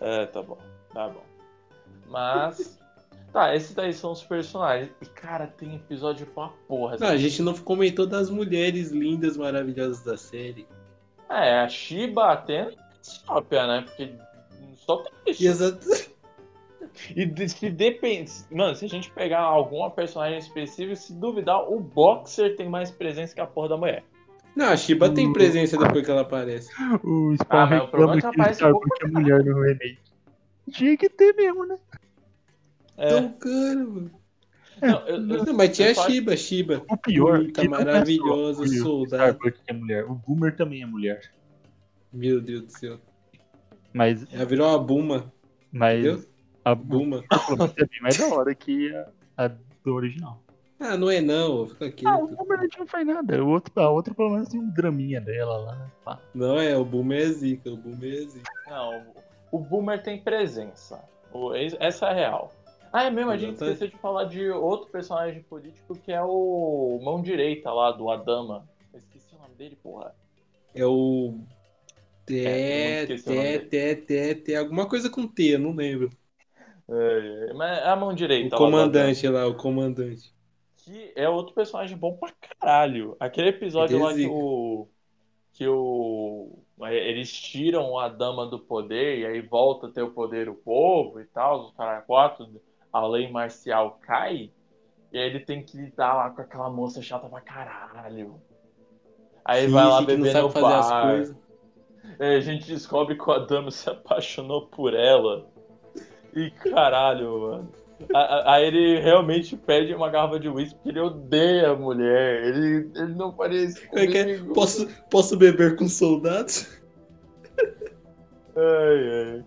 S1: É, tá bom, tá bom. Mas. Tá, esses daí são os personagens. E, cara, tem episódio pra porra.
S2: Não, a gente não comentou das mulheres lindas, maravilhosas da série.
S1: É, a Shiba até Sópia, né? Porque só tem isso.
S2: E exato.
S1: E se depende. Mano, se a gente pegar alguma personagem específica, se duvidar, o Boxer tem mais presença que a porra da mulher.
S2: Não, a Shiba tem presença depois que ela aparece.
S3: o Spawn
S1: Ah, mas o problema é
S3: reclama
S1: que
S3: que
S1: aparece
S3: eles
S1: pouco
S3: que é mulher no remake. Tinha que ter mesmo, né?
S1: É.
S2: Então, cara, mano.
S1: Não, eu- eu-
S2: Não, mas tinha a
S1: acho-
S2: Shiba, Shiba.
S3: O pior
S2: Bonita,
S3: é
S2: maravilhosa,
S3: o
S2: soldado.
S3: Starbuck que é mulher. O Boomer também é mulher.
S2: Meu Deus do céu.
S3: Mas,
S2: Ela virou uma Buma.
S3: mas
S2: Entendeu?
S3: a
S2: Buma.
S3: Boomer é bem mais da hora que a, a do original.
S2: Ah, não é não, fica aqui.
S3: Ah, o Boomer não faz nada. O outro, a outra pelo menos tem um draminha dela lá. pá.
S2: Não é, o Buma é zica, o Buma é zica.
S1: Não, o Boomer tem presença. O- essa é a real. Ah, é mesmo, a gente esqueceu de falar de outro personagem político que é o mão direita lá do Adama. Eu esqueci o nome dele, porra.
S2: É o.
S1: É,
S2: Té,
S1: o
S2: té, té, té, té, alguma coisa com T, não lembro.
S1: É, é, mas é a mão
S2: O
S1: direita lá do
S2: comandante lá, o comandante.
S1: Que é outro personagem bom pra caralho. Aquele episódio
S2: é
S1: lá que o. Que o. Eles tiram a dama do poder e aí volta a ter o poder o povo e tal, os caras quatro, a lei marcial cai. E aí ele tem que lidar lá com aquela moça chata pra caralho. Aí vai lá beber no
S2: fazer as
S1: bar. Aí a gente descobre que o Adamo se apaixonou por ela. E caralho, mano. Aí ele realmente pede uma garrafa de uísque porque ele odeia a mulher. Ele, ele não
S2: Como é que é? Posso, posso beber com soldados?
S1: Ai, ai.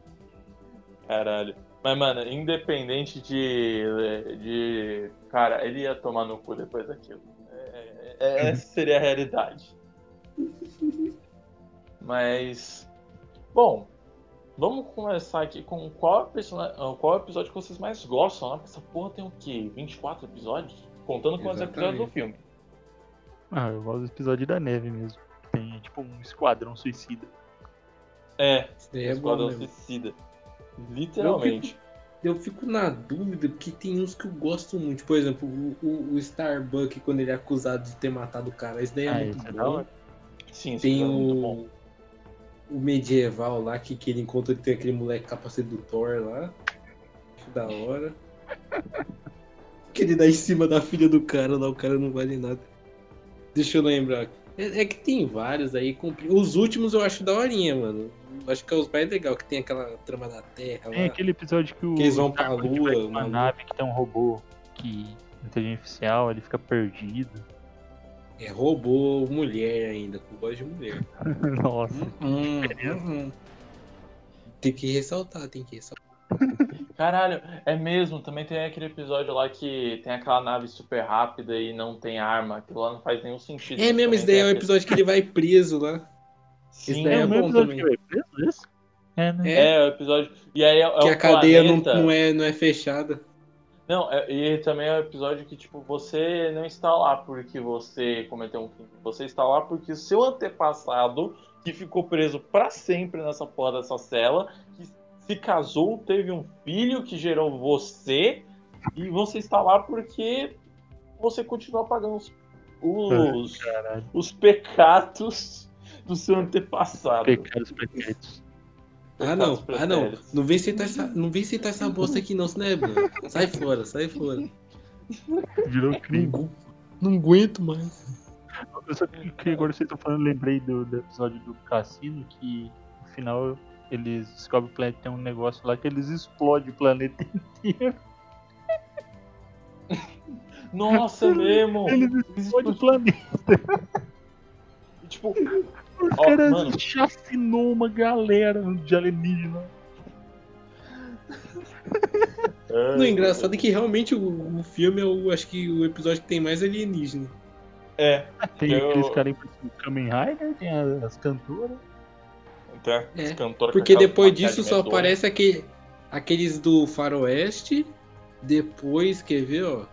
S1: Caralho. Mas, mano, independente de, de. Cara, ele ia tomar no cu depois daquilo. É- é- essa seria a realidade. Mas. Bom, vamos começar aqui com qual, personagem, qual episódio que vocês mais gostam, né? Porque essa porra tem o quê? 24 episódios? Contando com os episódios do
S2: Exatamente.
S1: filme.
S3: Ah, eu gosto do episódio da neve mesmo. Tem tipo um esquadrão suicida.
S1: É,
S2: Isso é bom
S1: Esquadrão
S2: mesmo.
S1: Suicida. Literalmente.
S2: Eu fico na dúvida, porque tem uns que eu gosto muito. Por exemplo, o, o, o Starbuck, quando ele é acusado de ter matado o cara. Isso daí é
S3: Ah,
S2: muito
S3: é da
S2: bom.
S3: hora.
S1: Sim, esse
S2: Tem
S1: episódio é muito bom.
S2: O, medieval lá, que, que ele encontra ele tem aquele moleque capacete do Thor lá. Da hora. Que ele dá em cima da filha do cara lá, o cara não vale nada. Deixa eu lembrar. É, é que tem vários aí. Os últimos eu acho daorinha, mano. Acho que é os mais legais, que tem aquela trama da terra
S3: Tem
S2: lá.
S3: aquele episódio que o.
S2: Que eles vão pra lua,
S3: uma nave que tem um robô que. Inteligência artificial, ele fica perdido.
S2: É robô, mulher ainda, com voz de mulher.
S3: Nossa.
S2: Hum, hum, hum. Tem que ressaltar, tem que ressaltar.
S1: Caralho, é mesmo, também tem aquele episódio lá que tem aquela nave super rápida e não tem arma. Aquilo lá não faz nenhum sentido.
S2: É mesmo,
S1: Também
S2: esse daí é o episódio que ele vai preso lá.
S1: Sim,
S2: esse daí
S3: É,
S2: é
S3: o
S2: bom
S3: mesmo episódio
S2: também.
S3: que vai preso, esse? É, né?
S1: É, o episódio. E aí é, é
S2: que
S1: o
S2: a cadeia não, não, é, não é fechada.
S1: Não, é- e também é o episódio que, tipo, você não está lá porque você cometeu um crime. Você está lá porque o seu antepassado, que ficou preso pra sempre nessa porra dessa cela, que se casou, teve um filho que gerou você, e você está lá porque você continua pagando os, os,
S3: Caralho.
S1: os pecados do seu antepassado.
S3: Pecados pretéritos.
S2: Ah não, ah não. Não vem sentar essa, não vem sentar essa bosta aqui não, senão é bom. Sai fora, sai fora.
S3: Virou crime.
S2: Não, não aguento mais.
S3: Eu só que, que agora vocês estão falando, lembrei do, do episódio do cassino que no final eles descobrem que o planeta tem um negócio lá que eles explodem o planeta inteiro.
S1: Nossa, é mesmo!
S3: Eles explodem o planeta.
S1: Tipo,
S3: Os
S1: Ó,
S3: caras
S1: mano.
S3: chacinou uma galera de alienígena.
S2: Não, o engraçado é que realmente o, o filme é o, acho que o episódio que tem mais alienígena.
S1: É,
S3: Tem
S1: Eu-
S3: aqueles caras parecendo Kamen Rider, tem as, as cantoras.
S1: tem a
S2: É,
S1: cantora com
S2: Porque depois disso só
S1: medonha.
S2: aparece aquele, aqueles do faroeste. Depois, quer ver, ó?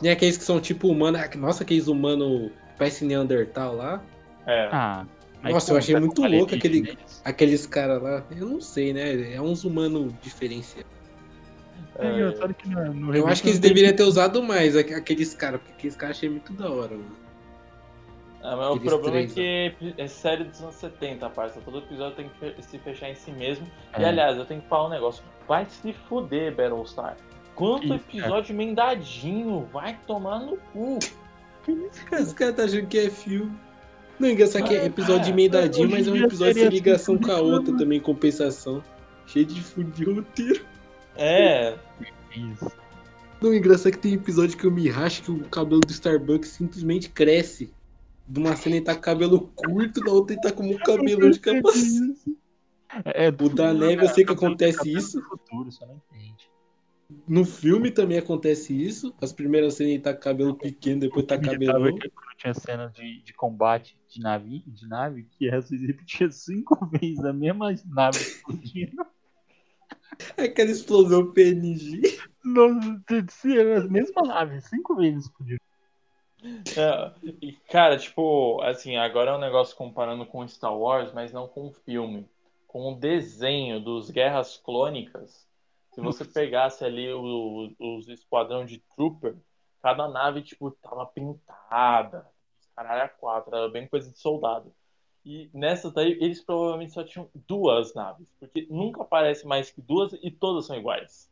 S2: Tem aqueles que são tipo humanos. Nossa, aqueles humanos que parecem Neandertal lá.
S1: É.
S3: Ah, aí
S2: Nossa, eu achei muito louco aquele-. Aqueles caras lá. Eu não sei, né? É uns humanos diferenciados.
S3: É que no, no
S2: Eu acho que eles deveriam ter usado mais aqu- aqueles caras, porque aqueles caras achei muito da hora, mano.
S1: Ah, mas o problema
S2: três,
S1: é que é série dos anos 70, parça. Todo episódio tem que se fechar em si mesmo. E
S3: É.
S1: aliás, eu tenho que falar um negócio. Vai se fuder, Battlestar. Quanto episódio emendadinho, vai tomar no cu.
S2: Os caras tá achando que é filme. Não, engraçado que é
S1: Ah,
S2: episódio
S1: ah,
S2: emendadinho,
S3: hoje
S2: mas é um episódio sem ligação com a outra também, compensação. Cheio de fudido roteiro.
S1: É,
S3: Isso.
S2: Não, o engraçado é que tem episódio que eu me racho que o cabelo do Starbucks simplesmente cresce. De uma cena ele tá com cabelo curto, da outra ele tá com um cabelo de capacete.
S3: É,
S2: O da neve eu sei que acontece isso.
S3: No futuro, só não entende.
S2: No filme também acontece isso. As primeiras cenas ele tá com cabelo pequeno, depois tá cabelão.
S3: que quando tinha cena de, de combate de nave, de nave, que às vezes repetia cinco vezes a mesma nave explodindo.
S2: Aquela explosão PNG.
S3: Nossa, a mesma nave, cinco vezes explodindo.
S1: É, e, cara, tipo, assim, agora é um negócio comparando com Star Wars, mas não com o filme. Com o desenho dos Guerras Clônicas. Se você pegasse ali o- os esquadrão de Trooper, cada nave, tipo, tava pintada. Caralho, a quatro, era bem coisa de soldado. E nessa daí, eles provavelmente só tinham duas naves. Porque nunca aparece mais que duas e todas são iguais.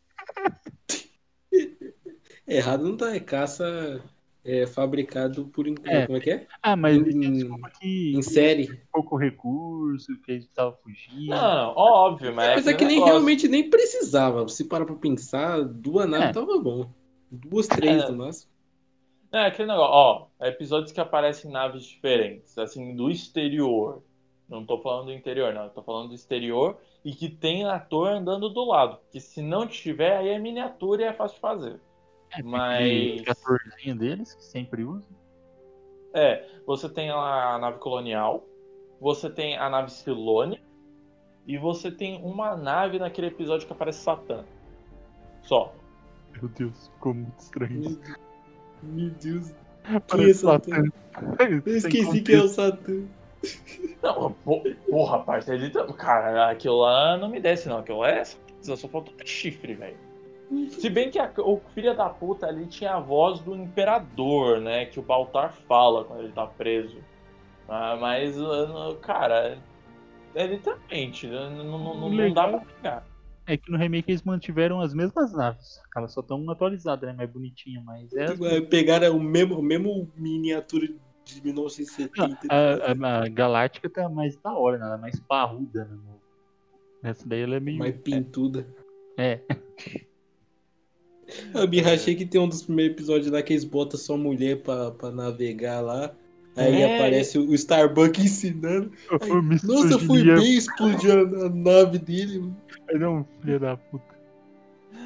S2: Errado não tá, é caça é, fabricado por.
S3: É.
S2: Como é que é?
S3: Ah, mas
S2: Em-
S3: desculpa que
S2: Em série.
S3: pouco recurso, que a gente tava fugindo.
S1: Não, óbvio, mas.
S2: Mas é que nem
S1: negócio.
S2: realmente nem precisava. Se parar pra pensar, duas naves
S3: É.
S2: tava bom. Duas, três
S1: É.
S2: no máximo.
S1: É, aquele negócio, ó, episódios que aparecem em naves diferentes, assim, do exterior. Não tô falando do interior, não, eu tô falando do exterior e que tem ator andando do lado. Que se não tiver, aí é miniatura e é fácil de fazer.
S3: É,
S1: mas-
S3: O atorzinho deles, que sempre usa.
S1: É, você tem a nave colonial, você tem a nave Silone e você tem uma nave naquele episódio que aparece Satã. Só.
S3: Meu Deus, ficou muito estranho.
S2: Meu Deus. Meu Deus.
S3: Parece
S2: Satã?
S3: Satã.
S2: Eu esqueci que é o Satã.
S1: Não, po- porra, parceiro, ele cara, aquilo lá não me desce, não. Aquilo lá é só só faltou chifre, velho. Se bem que a- o filho da puta ali tinha a voz do imperador, né? Que o Baltar fala quando ele tá preso. Ah, mas, ah, cara, é literalmente, não, não, não- não dá pra pegar.
S3: É que no remake eles mantiveram as mesmas naves. Elas só estão atualizadas, né? Mais bonitinha, mas é. as
S2: Pegaram o mesmo, o mesmo miniatura de 1970.
S3: A, a- a Galáctica tá mais da hora, né? Ela é mais parruda, né? Essa daí ela é meio.
S2: mais pintuda.
S3: É.
S2: Eu me rachei que tem um dos primeiros episódios lá que eles botam só mulher pra, pra navegar lá. Aí
S1: É.
S2: aparece o Starbucks ensinando. Aí,
S3: Ô,
S2: Nossa, foi
S3: misoginia.
S2: bem explodir a, nave dele.
S3: Aí Não, filha da puta.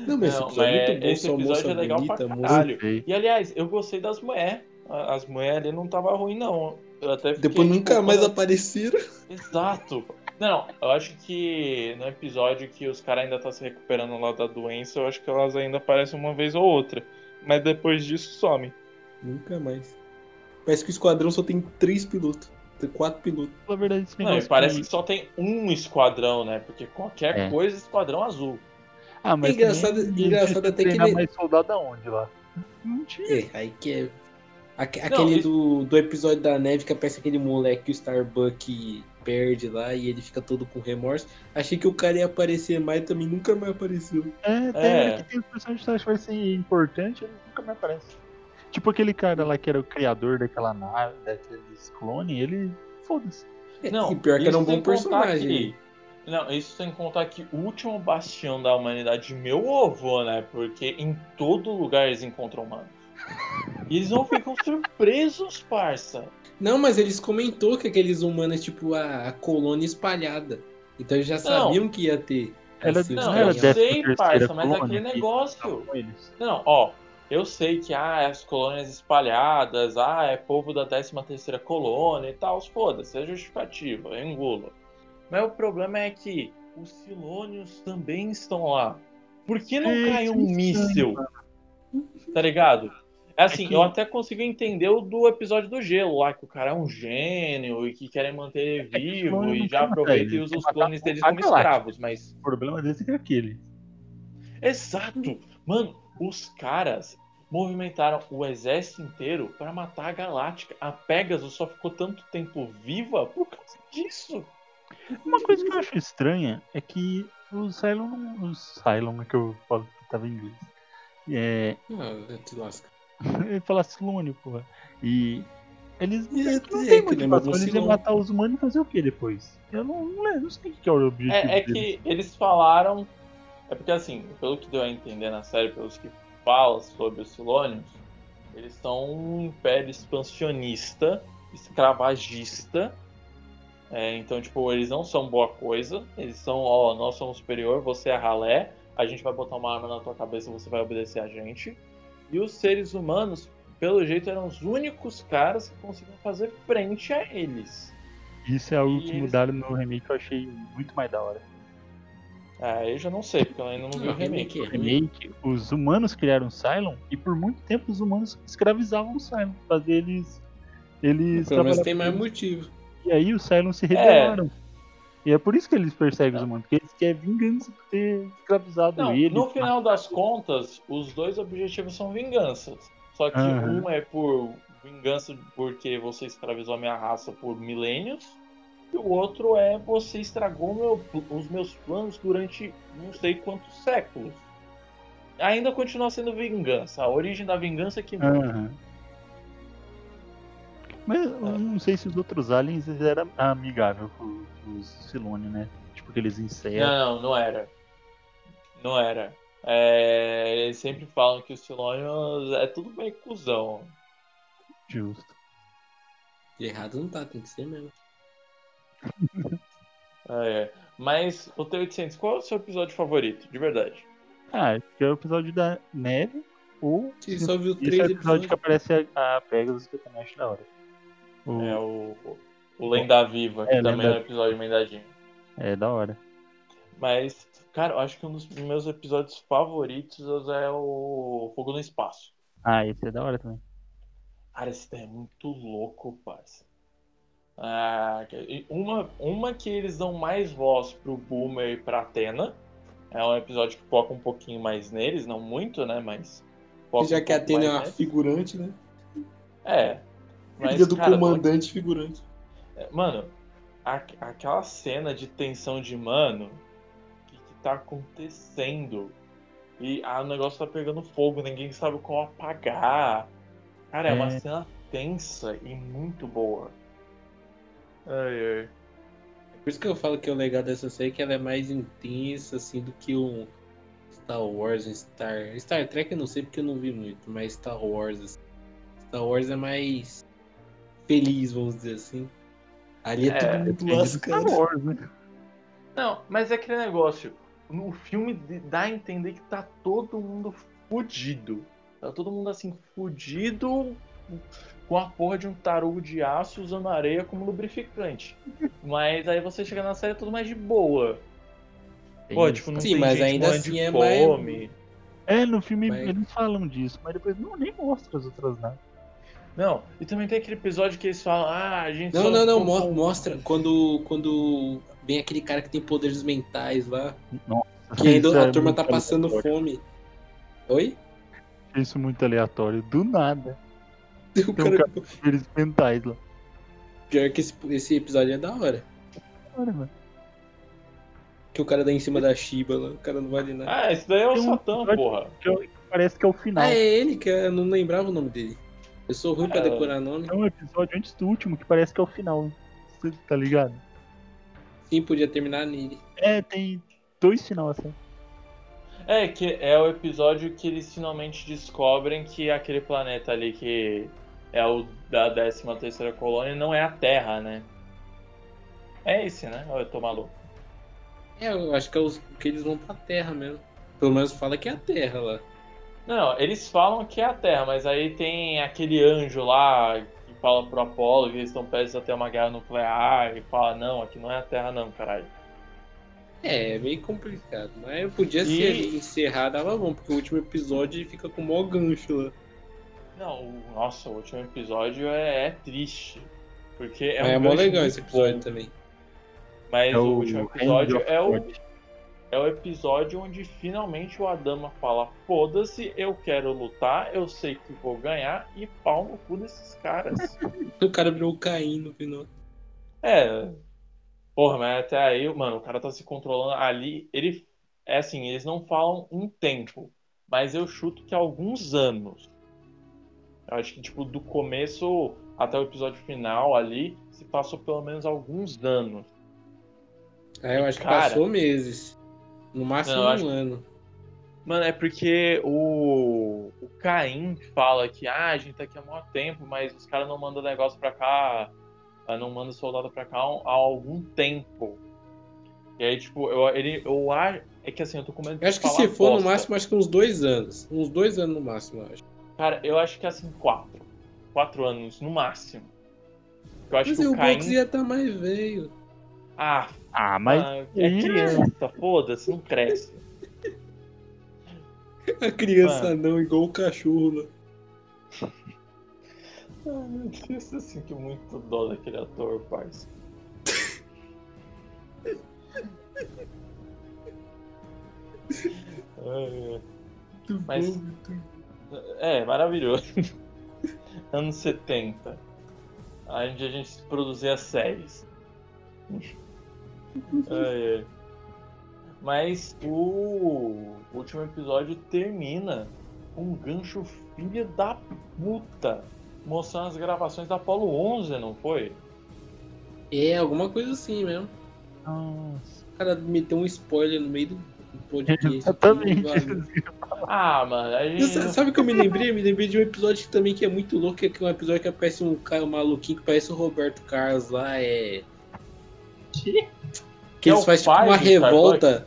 S2: Não, mas esse
S1: Não,
S2: episódio é muito bom,
S1: esse
S2: só
S1: episódio é legal pra
S2: bonita, moça.
S1: caralho. E aliás, eu gostei das mulheres. As mulheres ali não tava ruim, não. Eu até fiquei,
S2: Depois nunca
S1: tipo,
S2: mais
S1: quando-
S2: apareceram.
S1: Exato. Não, eu acho que no episódio que os caras ainda tá se recuperando lá da doença, eu acho que elas ainda aparecem uma vez ou outra. Mas depois disso some.
S2: Nunca mais. Parece que o esquadrão só tem três pilotos. Tem quatro pilotos.
S3: Na verdade, esse
S1: Não, e parece
S3: que-
S1: só tem um esquadrão, né? Porque qualquer
S3: É.
S1: coisa, esquadrão azul.
S3: Ah, mas
S2: É engraçado- engraçado até que ele-
S3: mais soldado aonde lá? Não tinha.
S2: É, aí que é. Aque- Aquele
S1: isso-
S2: do, do episódio da neve que aparece aquele moleque que o Starbuck perde lá e ele fica todo com remorso. Achei que o cara ia aparecer mais também nunca mais apareceu.
S3: É, tem,
S1: É.
S3: que tem que vai ser importante, eles nunca me aparecem. Tipo aquele cara lá que era o criador daquela nave, daqueles clones, ele. Foda-se.
S1: Não,
S2: e pior que era um bom personagem.
S1: que- não, isso sem contar que o último bastião da humanidade, meu avô, né? Porque em todo lugar eles encontram humanos. E eles não ficam surpresos, parça.
S2: Não, mas eles comentou que aqueles humanos, tipo, a, a colônia espalhada. Então eles já sabiam que ia ter.
S3: Era-
S2: esse-
S1: Não,
S3: Não
S1: eu sei, parça, mas
S3: colônia
S1: aquele
S3: que
S1: negócio. Não, ó, eu sei que ah, as colônias espalhadas, ah, é povo da 13 terceira colônia e tal, foda-se, é justificativa, eu engulo. Mas o problema é que os Silônios também estão lá. Por que não
S3: É,
S1: cai um
S3: é
S1: míssil? Tá ligado? É assim,
S3: É que-
S1: eu até consigo entender o do episódio do gelo lá, que o cara é um gênio e que querem manter ele
S3: É que
S1: vivo
S3: Silônio
S1: e já aproveita
S3: ele,
S1: e usa os
S3: matar
S1: clones deles como escravos, mas
S3: O problema desse é aquele.
S1: Exato! Mano, os caras movimentaram o exército inteiro para matar a Galáctica. A Pegasus só ficou tanto tempo viva por causa disso.
S3: Uma coisa que eu acho estranha é que os Cylon. Os Cylon, é que eu falo que tava em inglês. É.
S2: Ah, te lasca.
S3: Ele fala Silônio, porra. E. Eles não,
S2: É,
S3: não
S2: é
S3: tem
S2: que nem
S3: motivação,
S2: mais
S3: eles iam matar os humanos e fazer o que depois? Eu não, não, lembro, não sei o que é o objetivo
S1: É, é
S3: deles.
S1: que eles falaram. É porque assim, pelo que deu a entender na série, pelos que fala sobre os Silônios, eles são um império expansionista, escravagista. É, então, tipo, eles não são boa coisa. Eles são, ó, nós somos superior, você é ralé. A gente vai botar uma arma na tua cabeça, você vai obedecer a gente. E os seres humanos, pelo jeito, eram os únicos caras que conseguiam fazer frente a eles.
S3: Isso é algo
S1: E
S3: que
S1: eles-
S3: mudaram no remake que eu achei muito mais da hora.
S1: Ah, eu já não sei, porque eu ainda não vi o remake.
S2: remake é
S3: No remake, os humanos criaram o Cylon e por muito tempo os humanos escravizavam o Cylon, fazer eles. Eles
S2: Pelo menos tem mais motivo.
S3: E aí os Cylons se rebelaram. E é por isso que eles perseguem os humanos, porque eles querem vingança por ter escravizado
S1: Não,
S3: eles.
S1: no final das contas, os dois objetivos são vinganças. Só que
S3: Aham.
S1: um é por vingança porque você escravizou a minha raça por milênios. E o outro é você estragou meu- os meus planos durante não sei quantos séculos. Ainda continua sendo vingança. A origem da vingança é que muda.
S3: Aham. Mas eu não sei se os outros aliens eles eram amigáveis com os Silone, né? Tipo aqueles insetos.
S1: Não, não, não era. Não era. É, eles sempre falam que os Silônios é tudo meio cuzão.
S3: Justo.
S2: De errado não tá, tem que ser mesmo.
S1: É, mas, o T800, qual é o seu episódio favorito, de verdade?
S3: Ah, acho que é o episódio da neve. Ou
S2: Você só viu
S3: esse
S2: três
S3: é o episódio que
S2: episódios.
S3: aparece a, a Pegasus, que eu também acho da hora. O-
S1: É o, o Lenda Viva, que
S3: É,
S1: também
S3: Lenda-
S1: é um episódio emendadinho.
S3: é da hora.
S1: Mas, cara, eu acho que um dos meus episódios favoritos é o Fogo no Espaço.
S3: Ah, esse é da hora também.
S1: Cara, esse daí é muito louco, parça. Ah, uma, uma que eles dão mais voz pro Boomer e pra Atena. É um episódio que foca um pouquinho mais neles, não muito, né? Mas. foca
S2: Já
S1: um
S2: que a Atena é uma
S1: neles.
S2: figurante, né?
S1: É. Mas,
S2: Filha do
S1: cara,
S2: comandante figurante.
S1: É, Mano, a- aquela cena de tensão de mano, o que, que tá acontecendo? E ah, o negócio tá pegando fogo, ninguém sabe como apagar. Cara, é, uma
S3: É.
S1: cena tensa e muito boa. Ai, ai.
S2: Por isso que eu falo que o legal dessa série é que ela é mais intensa, assim, do que um Star Wars, um Star... Star Trek eu não sei porque eu não vi muito, mas Star Wars, assim. Star Wars é mais feliz, vamos dizer assim. Ali é,
S1: É,
S2: tudo muito
S3: do Star
S2: lascado.
S3: Wars, né?
S1: Não, mas é aquele negócio. No filme de- dá a entender que tá todo mundo fudido. Tá todo mundo assim, fudido com a porra de um tarugo de aço usando areia como lubrificante. Mas aí você chega na série é tudo mais de boa. Pô, tipo, não
S2: Sim,
S1: tem
S2: mas ainda assim
S1: de
S2: é mais-
S1: fome.
S3: É, no filme
S2: Mas-
S3: eles falam disso, mas depois não, nem mostra as outras naves.
S1: Não, e também tem aquele episódio que eles falam, ah, a gente
S2: Não,
S1: só
S2: não, não, mo- mostra quando, quando vem aquele cara que tem poderes mentais lá,
S3: Nossa,
S2: que ainda a
S3: é
S2: turma tá passando
S3: aleatório.
S2: fome. Oi?
S3: Isso é muito aleatório. Do nada.
S2: O
S3: Tem um
S2: cara...
S3: cara com poderes mentais lá.
S2: Pior que esse, esse episódio é da hora.
S3: Olha, mano.
S2: Que o cara dá em cima da Shiba lá, o cara não vale nada.
S1: Ah, esse daí é o
S3: um
S1: Satã, porra.
S3: Que eu- que parece que é o final.
S2: Ah, é ele, que eu não lembrava o nome dele. Eu sou ruim pra
S1: É.
S2: decorar nome.
S3: Tem um episódio antes do último que parece que é o final. Tá ligado?
S2: Sim, podia terminar nele.
S3: É, tem dois finais assim.
S1: É, que é o episódio que eles finalmente descobrem que aquele planeta ali que é o da 13 terceira colônia não é a Terra, né? É esse, né? Ou eu tô maluco?
S2: É, eu acho que é os que eles vão pra Terra mesmo. Pelo menos fala que é a Terra lá.
S1: Não, eles falam que é a Terra, mas aí tem aquele anjo lá que fala pro Apolo que eles estão prestes a ter uma guerra nuclear e fala, não, aqui não é a Terra não, caralho.
S2: É, é meio complicado. Mas podia
S1: E-
S2: ser ali, encerrar, dava bom, porque o último episódio fica com o maior gancho lá.
S1: Não, o- nossa, o último episódio é, é triste. Porque é
S2: Mas
S1: um
S2: é mó legal esse episódio
S1: bom.
S2: também.
S1: Mas
S3: É
S1: o,
S3: o
S1: último episódio é o. é o episódio onde finalmente o Adama fala: foda-se, eu quero lutar, eu sei que vou ganhar e pau no cu desses caras.
S2: O cara virou o Caim no final.
S1: é. Porra, mas até aí, mano, o cara tá se controlando ali. Ele. É assim, eles não falam um tempo, mas eu chuto que há alguns anos. Eu acho que, tipo, do começo até o episódio final ali, se passou pelo menos alguns anos.
S2: Aí eu acho que
S1: Cara.
S2: passou meses. No máximo
S1: Não, eu
S2: um
S1: acho-
S2: ano.
S1: Mano, é porque o, o Caim fala que ah, a gente tá aqui há muito tempo, mas os caras não mandam negócio pra cá, ah, não mandam soldado pra cá há algum tempo. E aí, tipo, eu, ele, eu acho. É que assim, eu tô com medo de
S2: Eu acho que se for no máximo, acho que uns dois anos. Uns dois anos no máximo, eu acho.
S1: Cara, eu acho que é assim, quatro. Quatro anos, no máximo.
S2: Eu acho mas que o, o Caim... Box ia estar tá mais velho.
S1: Ah,
S3: ah, mas. Ah,
S1: é criança, foda-se, não cresce.
S2: A criança Mano. não, igual o cachorro lá.
S1: Ai meu Deus, eu sinto muito dó daquele ator, parça. é, Mas, bom, é, maravilhoso. Anos 70. Onde a gente produzia séries. É, é. Mas o último episódio termina com um gancho filha da puta mostrando as gravações da Apollo 11, não foi?
S2: É, alguma coisa assim mesmo. Nossa. O cara meteu um spoiler no meio do podcast.
S3: Exatamente.
S1: ah, mano. Gente...
S2: Sabe o que eu me lembrei? Eu me lembrei de um episódio também que é muito louco, que é um episódio que aparece um cara um maluquinho que parece o Roberto Carlos lá, é.
S1: Que?
S2: Que eles é fazem tipo uma revolta.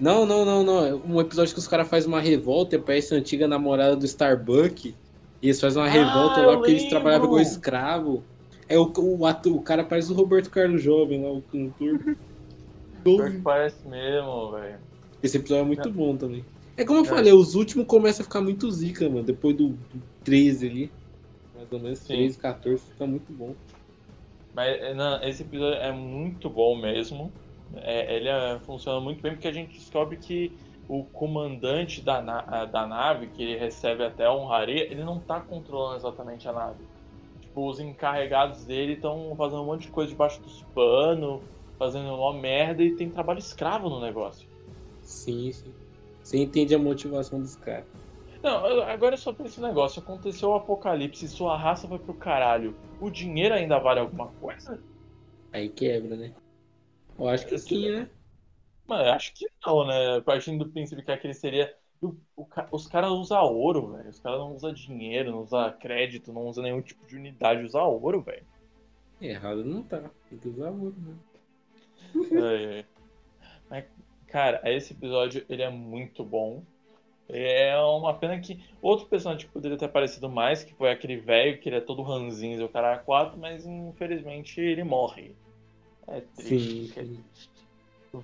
S2: Não, não, não, não. Um episódio que os caras fazem uma revolta e aparece a antiga namorada do Starbuck. E eles fazem uma ah, revolta lá porque lembro. eles trabalhavam como escravo. É o, o, ato, o cara parece o Roberto Carlos Jovem lá, o cantor.
S1: parece mesmo, velho.
S2: Esse episódio é muito bom também. É como eu é. falei, os últimos começam a ficar muito zica, mano. Depois do, do 13 ali. Mais ou menos, Sim. 13, 14, fica muito bom.
S1: Mas não, esse episódio é muito bom mesmo. É, ele é, funciona muito bem porque a gente descobre que o comandante da, na, da nave, que ele recebe até honraria, ele não tá controlando exatamente a nave. Tipo, os encarregados dele estão fazendo um monte de coisa debaixo dos panos, fazendo uma merda e tem trabalho escravo no negócio.
S2: Sim, sim. Você entende a motivação dos caras.
S1: Não, agora é só pra esse negócio. Aconteceu o apocalipse, sua raça vai pro caralho. O dinheiro ainda vale alguma coisa?
S2: Aí quebra, né? Eu acho que sim, né?
S1: Mas acho que não, né? Partindo do princípio que aquele seria. O, o, os caras usam ouro, velho. Os caras não usam dinheiro, não usam crédito, não usam nenhum tipo de unidade, usam ouro, velho.
S2: Errado não tá. Tem que usar ouro, né?
S1: É, é. Mas, cara, esse episódio ele é muito bom. É uma pena que outro personagem poderia ter aparecido mais, que foi aquele velho que ele é todo ranzinho o cara é quatro, mas infelizmente ele morre. É triste. Sim,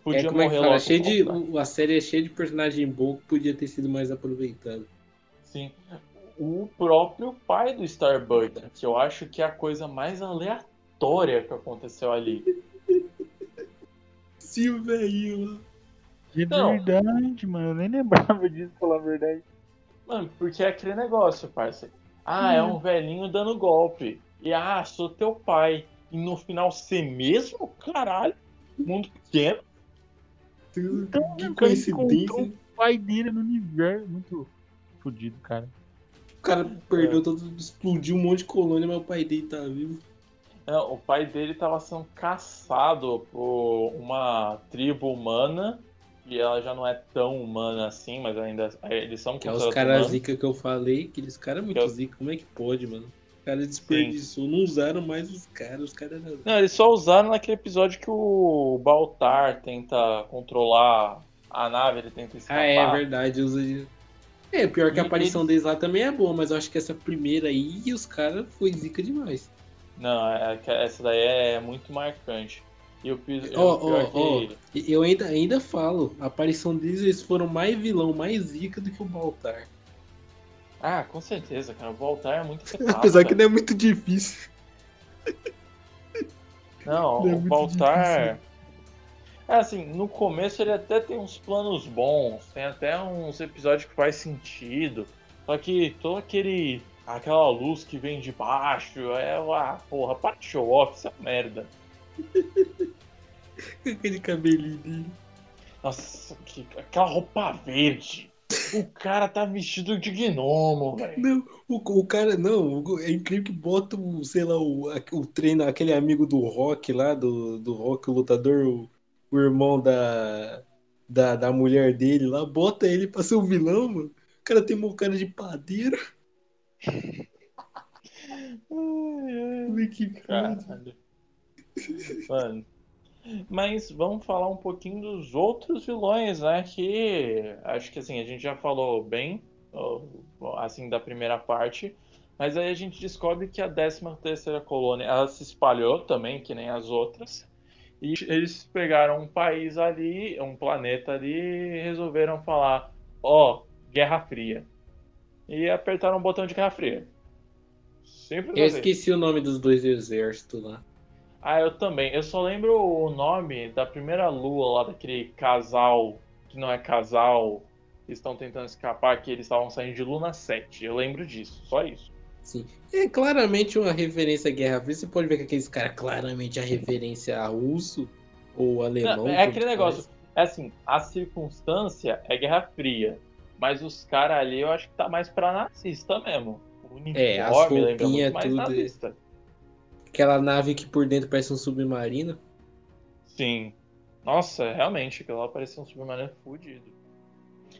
S2: Podia é, como é que fala? Cheio de, a série é cheia de personagem bom que podia ter sido mais aproveitado.
S1: Sim. O próprio pai do Starbuck, que eu acho que é a coisa mais aleatória que aconteceu ali.
S2: Sim, velho.
S3: De Não. verdade, mano. Eu nem lembrava disso, falar a verdade.
S1: Mano, porque é aquele negócio, parceiro. Ah, hum. é um velhinho dando golpe. E ah, sou teu pai. E no final ser mesmo? Caralho. Mundo pequeno.
S3: Então, que coincidência. O pai dele no universo. Muito fodido, cara.
S2: O cara perdeu todo. Explodiu um monte de colônia, mas o pai dele tá vivo.
S1: É, o pai dele tava sendo caçado por uma tribo humana. E ela já não é tão humana assim, mas ainda. Eles são
S2: Que é os caras zica que eu falei, aqueles caras muito eu... zica. Como é que pode, mano? O cara desperdiçou, Sim. não usaram mais os caras, os caras
S1: Não, eles só usaram naquele episódio que o Baltar tenta controlar a nave, ele tenta escapar. Ah,
S2: é verdade, usa de... É, pior que a aparição deles lá também é boa, mas eu acho que essa primeira aí, os caras foi zica demais.
S1: Não, é, essa daí é muito marcante. E eu,
S2: oh, que... eu ainda, ainda falo, a aparição deles eles foram mais vilão, mais zica do que o Baltar.
S1: Ah, com certeza, cara. Voltar é muito
S2: fetado, Apesar que não é muito difícil.
S1: Não, não é voltar. É assim, no começo ele até tem uns planos bons, tem até uns episódios que faz sentido. Só que todo aquele. aquela luz que vem de baixo, é. Ah, porra, parte show off, essa merda.
S2: aquele cabelinho dele.
S1: Nossa, que, aquela roupa verde. O cara tá vestido de gnomo, velho.
S2: Não, o, o cara, não, é incrível que bota o, sei lá, o, o treino, aquele amigo do Rock lá, do, do Rock, o lutador, o, o irmão da, da, da mulher dele lá, bota ele pra ser o vilão, mano. O cara tem uma cara de padeiro. Ai, que cara.
S1: Mano. Mas vamos falar um pouquinho dos outros vilões, né? Que acho que assim, a gente já falou bem, assim, da primeira parte. Mas aí a gente descobre que a 13 terceira colônia, ela se espalhou também, que nem as outras. E eles pegaram um país ali, um planeta ali, e resolveram falar, ó, Guerra Fria. E apertaram o botão de Guerra Fria. Simples
S2: Eu
S1: assim.
S2: esqueci o nome dos dois exércitos lá.
S1: Ah, eu também. Eu só lembro o nome da primeira lua lá daquele casal, que não é casal, que estão tentando escapar, que eles estavam saindo de Luna 7. Eu lembro disso, só isso.
S2: Sim. É claramente uma referência à Guerra Fria. Você pode ver que aqueles caras claramente a referência a russo ou alemão.
S1: Não, é
S2: tanto
S1: aquele negócio. É assim, a circunstância é Guerra Fria. Mas os caras ali eu acho que tá mais pra nazista mesmo. O uniforme
S2: É, as
S1: lembra muito mais
S2: tudo.
S1: nazista.
S2: Aquela nave que por dentro parece um submarino.
S1: Sim. Nossa, realmente, aquilo lá parecia um submarino fudido.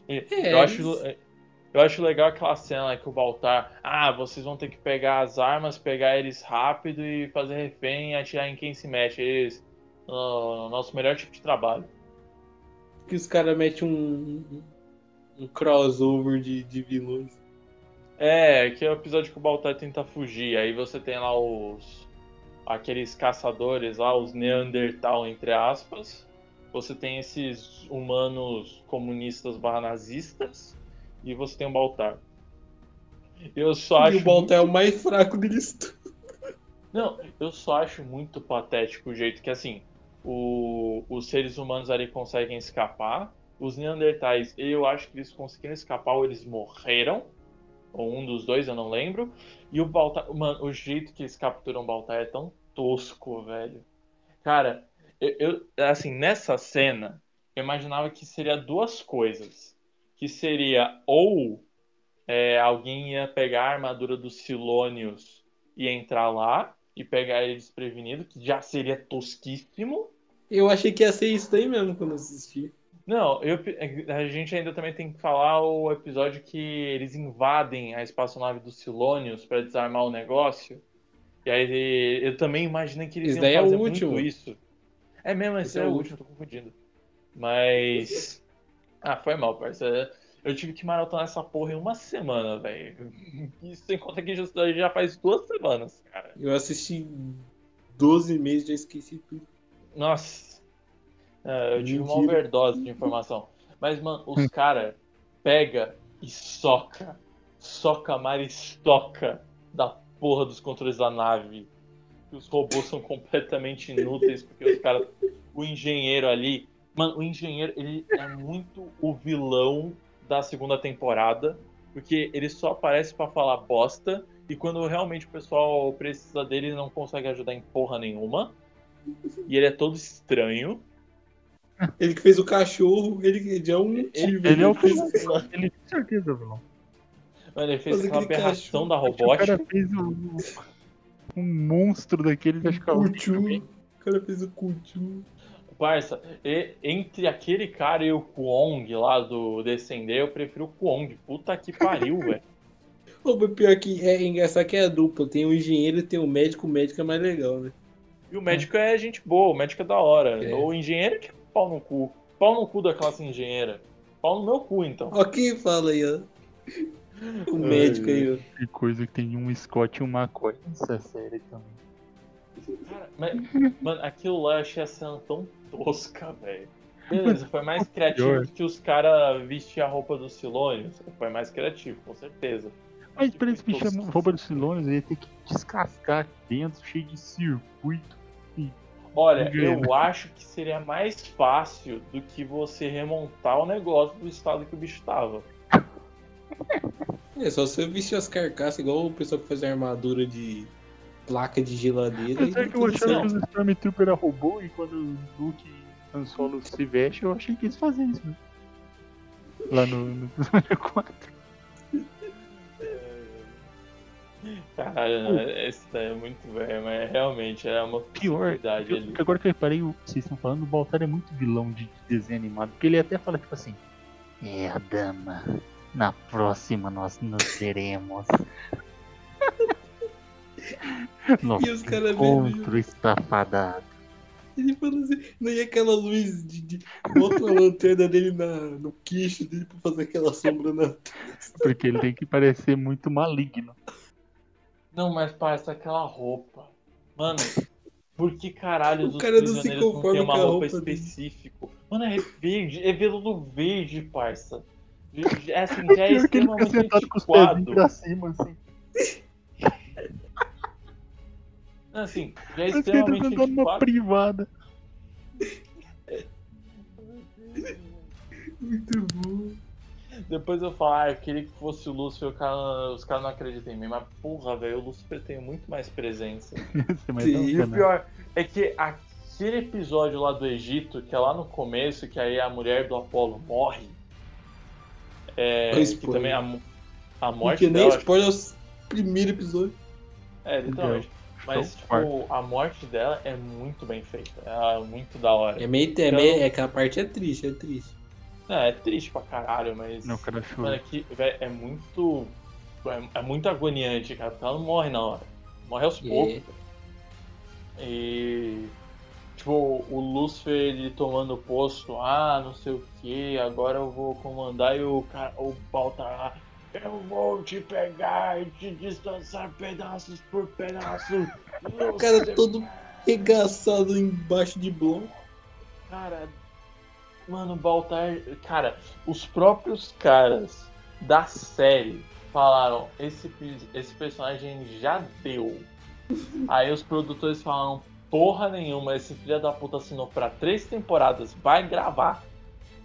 S1: E
S2: É,
S1: eu, acho, eu acho legal aquela cena que o Baltar. Ah, vocês vão ter que pegar as armas, pegar eles rápido e fazer refém e atirar em quem se mexe. Eles. ah, nosso melhor tipo de trabalho.
S2: Que os caras metem um, um- um crossover de, de vilões.
S1: É, que é o episódio que o Baltar tenta fugir. Aí você tem lá os. Aqueles caçadores lá, os Neandertal, entre aspas. Você tem esses humanos comunistas barra nazistas. E você tem o Baltar. Eu só
S2: e
S1: acho.
S2: o Baltar é o mais fraco deles.
S1: Não, eu só acho muito patético o jeito que, assim, o- os seres humanos ali conseguem escapar. Os Neandertais, eu acho que eles conseguiram escapar ou eles morreram. Ou um dos dois, eu não lembro. E o Baltar. Mano, o jeito que eles capturam o Baltar é tão tosco, velho. Cara, eu, eu- assim, nessa cena, eu imaginava que seria duas coisas. Que seria ou é, alguém ia pegar a armadura dos Silônios e entrar lá e pegar ele desprevenido, que já seria tosquíssimo.
S2: Eu achei que ia ser isso daí mesmo quando assisti.
S1: Não, eu, a gente ainda também tem que falar o episódio que eles invadem a espaçonave dos Silônios para desarmar o negócio. E aí eu também imaginei que eles
S2: Esse
S1: iam
S2: é
S1: fazer
S2: último.
S1: muito isso. É mesmo, esse,
S2: Esse
S1: é,
S2: é
S1: o último, tô confundindo. Mas. Ah, foi mal, parça. Eu tive que maratonar essa porra em uma semana, velho. Isso sem conta que já, já faz duas semanas, cara.
S2: Eu assisti 12 meses e já esqueci tudo.
S1: Nossa. É, eu tive uma
S2: Mentira.
S1: overdose de informação. Mas, mano, os cara pega e soca. Soca, maristoca da porra dos controles da nave. E os robôs são completamente inúteis, porque os caras. O engenheiro ali. Mano, o engenheiro, ele é muito o vilão da segunda temporada. Porque ele só aparece pra falar bosta. E quando realmente o pessoal precisa dele, ele não consegue ajudar em porra nenhuma. E ele é todo estranho.
S2: Ele que fez o cachorro, ele já é um motivo.
S3: Ele é o
S2: fez.
S3: Ele com certeza, vilão.
S1: Mano, ele fez
S2: Fazer
S1: aquela aberração
S2: cachorro.
S1: da
S3: O
S1: robótica.
S3: cara fez um, um monstro daqueles, acho que é o
S2: O cara fez o Cuchu.
S1: Parça, e- entre aquele cara e o Kwong lá do Descender, eu prefiro o Kwong. Puta que pariu, velho.
S2: Mas pior que é engraçado que é a dupla. Tem o engenheiro e tem o médico. O médico é mais legal, né?
S1: E o médico é gente boa, o médico é da hora.
S2: É.
S1: O engenheiro que é pau no cu. Pau no cu da classe engenheira. Pau no meu cu, então.
S2: Ó, quem fala aí, ó. O médico aí, ó.
S3: Que coisa que tem um Scott e um McCoy nessa série também.
S1: Cara, mas, mano, aquilo lá eu achei a cena tão tosca, velho. Beleza, foi mais criativo do que os caras vestir a roupa dos Silônios. Foi mais criativo, com certeza.
S3: Mas pra esse
S1: Foi
S3: bicho
S1: tosco.
S3: rouba dos Silônios, ele ia ter que descascar aqui dentro, cheio de circuito.
S1: Olha, eu acho que seria mais fácil do que você remontar o negócio do estado que o bicho tava.
S2: É só você vestir as carcaças igual o pessoal que faz armadura de placa de geladeira.
S3: Apesar
S2: e
S3: que eu achava que os Stormtrooper era robô e quando o Luke e Han Solo se veste, eu achei que eles faziam isso. mesmo. Lá no, no episódio 4.
S1: Caralho, esse daí é muito velho, mas realmente é uma
S3: Pior, eu-
S1: ali.
S3: porque agora que eu reparei, o- vocês estão falando, o Baltar é muito vilão de desenho animado. Porque ele até fala tipo assim: É a dama, na próxima nós nos veremos. Nosso
S2: os caras
S3: encontro está fadado.
S2: Ele falou assim, não ia aquela luz de, de bota a lanterna dele na, no queixo dele pra fazer aquela sombra na.
S3: Porque ele tem que parecer muito maligno.
S1: Não, mas parça, aquela roupa. Mano, por que caralho
S2: O
S1: os
S2: cara não se
S1: não
S2: conforma
S1: tem uma roupa,
S2: roupa
S1: específica? Mano, é verde, é veludo verde, parça. É assim, já é
S3: Pior que ele fica
S1: extremamente
S3: sentado com os
S1: antiquado.
S3: pezinhos pra cima, assim.
S1: Assim, já é
S3: tá
S1: extremamente
S3: andando numa
S1: antiquado.
S3: privada.
S2: Muito bom.
S1: Depois eu falo, ah, eu queria que fosse o Lúcifer, o cara- os caras não acreditam em mim. Mas porra, velho, o Lúcifer tem muito mais presença.
S3: Vai
S2: Sim,
S1: E o
S3: canal.
S1: pior é que aquele episódio lá do Egito, que é lá no começo, que aí a mulher do Apolo morre. É, que também a, a morte
S2: Porque nem
S1: dela.
S2: spoiler é o primeiro episódio.
S1: É, literalmente. Mas, tipo, a morte dela é muito bem feita. É muito da hora.
S2: É meio. É,
S1: Então-
S2: meio, é que a parte é triste, é triste.
S1: Não, é triste pra caralho, mas.
S3: Não, cara
S1: Mano,
S3: chorou.
S1: aqui, velho, é muito. É, é muito agoniante, cara, porque ela não morre na hora. Morre aos
S2: É.
S1: poucos. E. Tipo, o Lúcifer ele tomando o posto, ah, não sei o que, agora eu vou comandar e o cara, o Baltar lá, eu vou te pegar e te destroçar pedaços por pedaços.
S2: O cara todo regaçado embaixo de bloco.
S1: Cara, mano, Baltar. Cara, os próprios caras da série falaram: esse, esse personagem já deu. Aí os produtores falaram: porra nenhuma, esse filho da puta assinou pra três temporadas, vai gravar.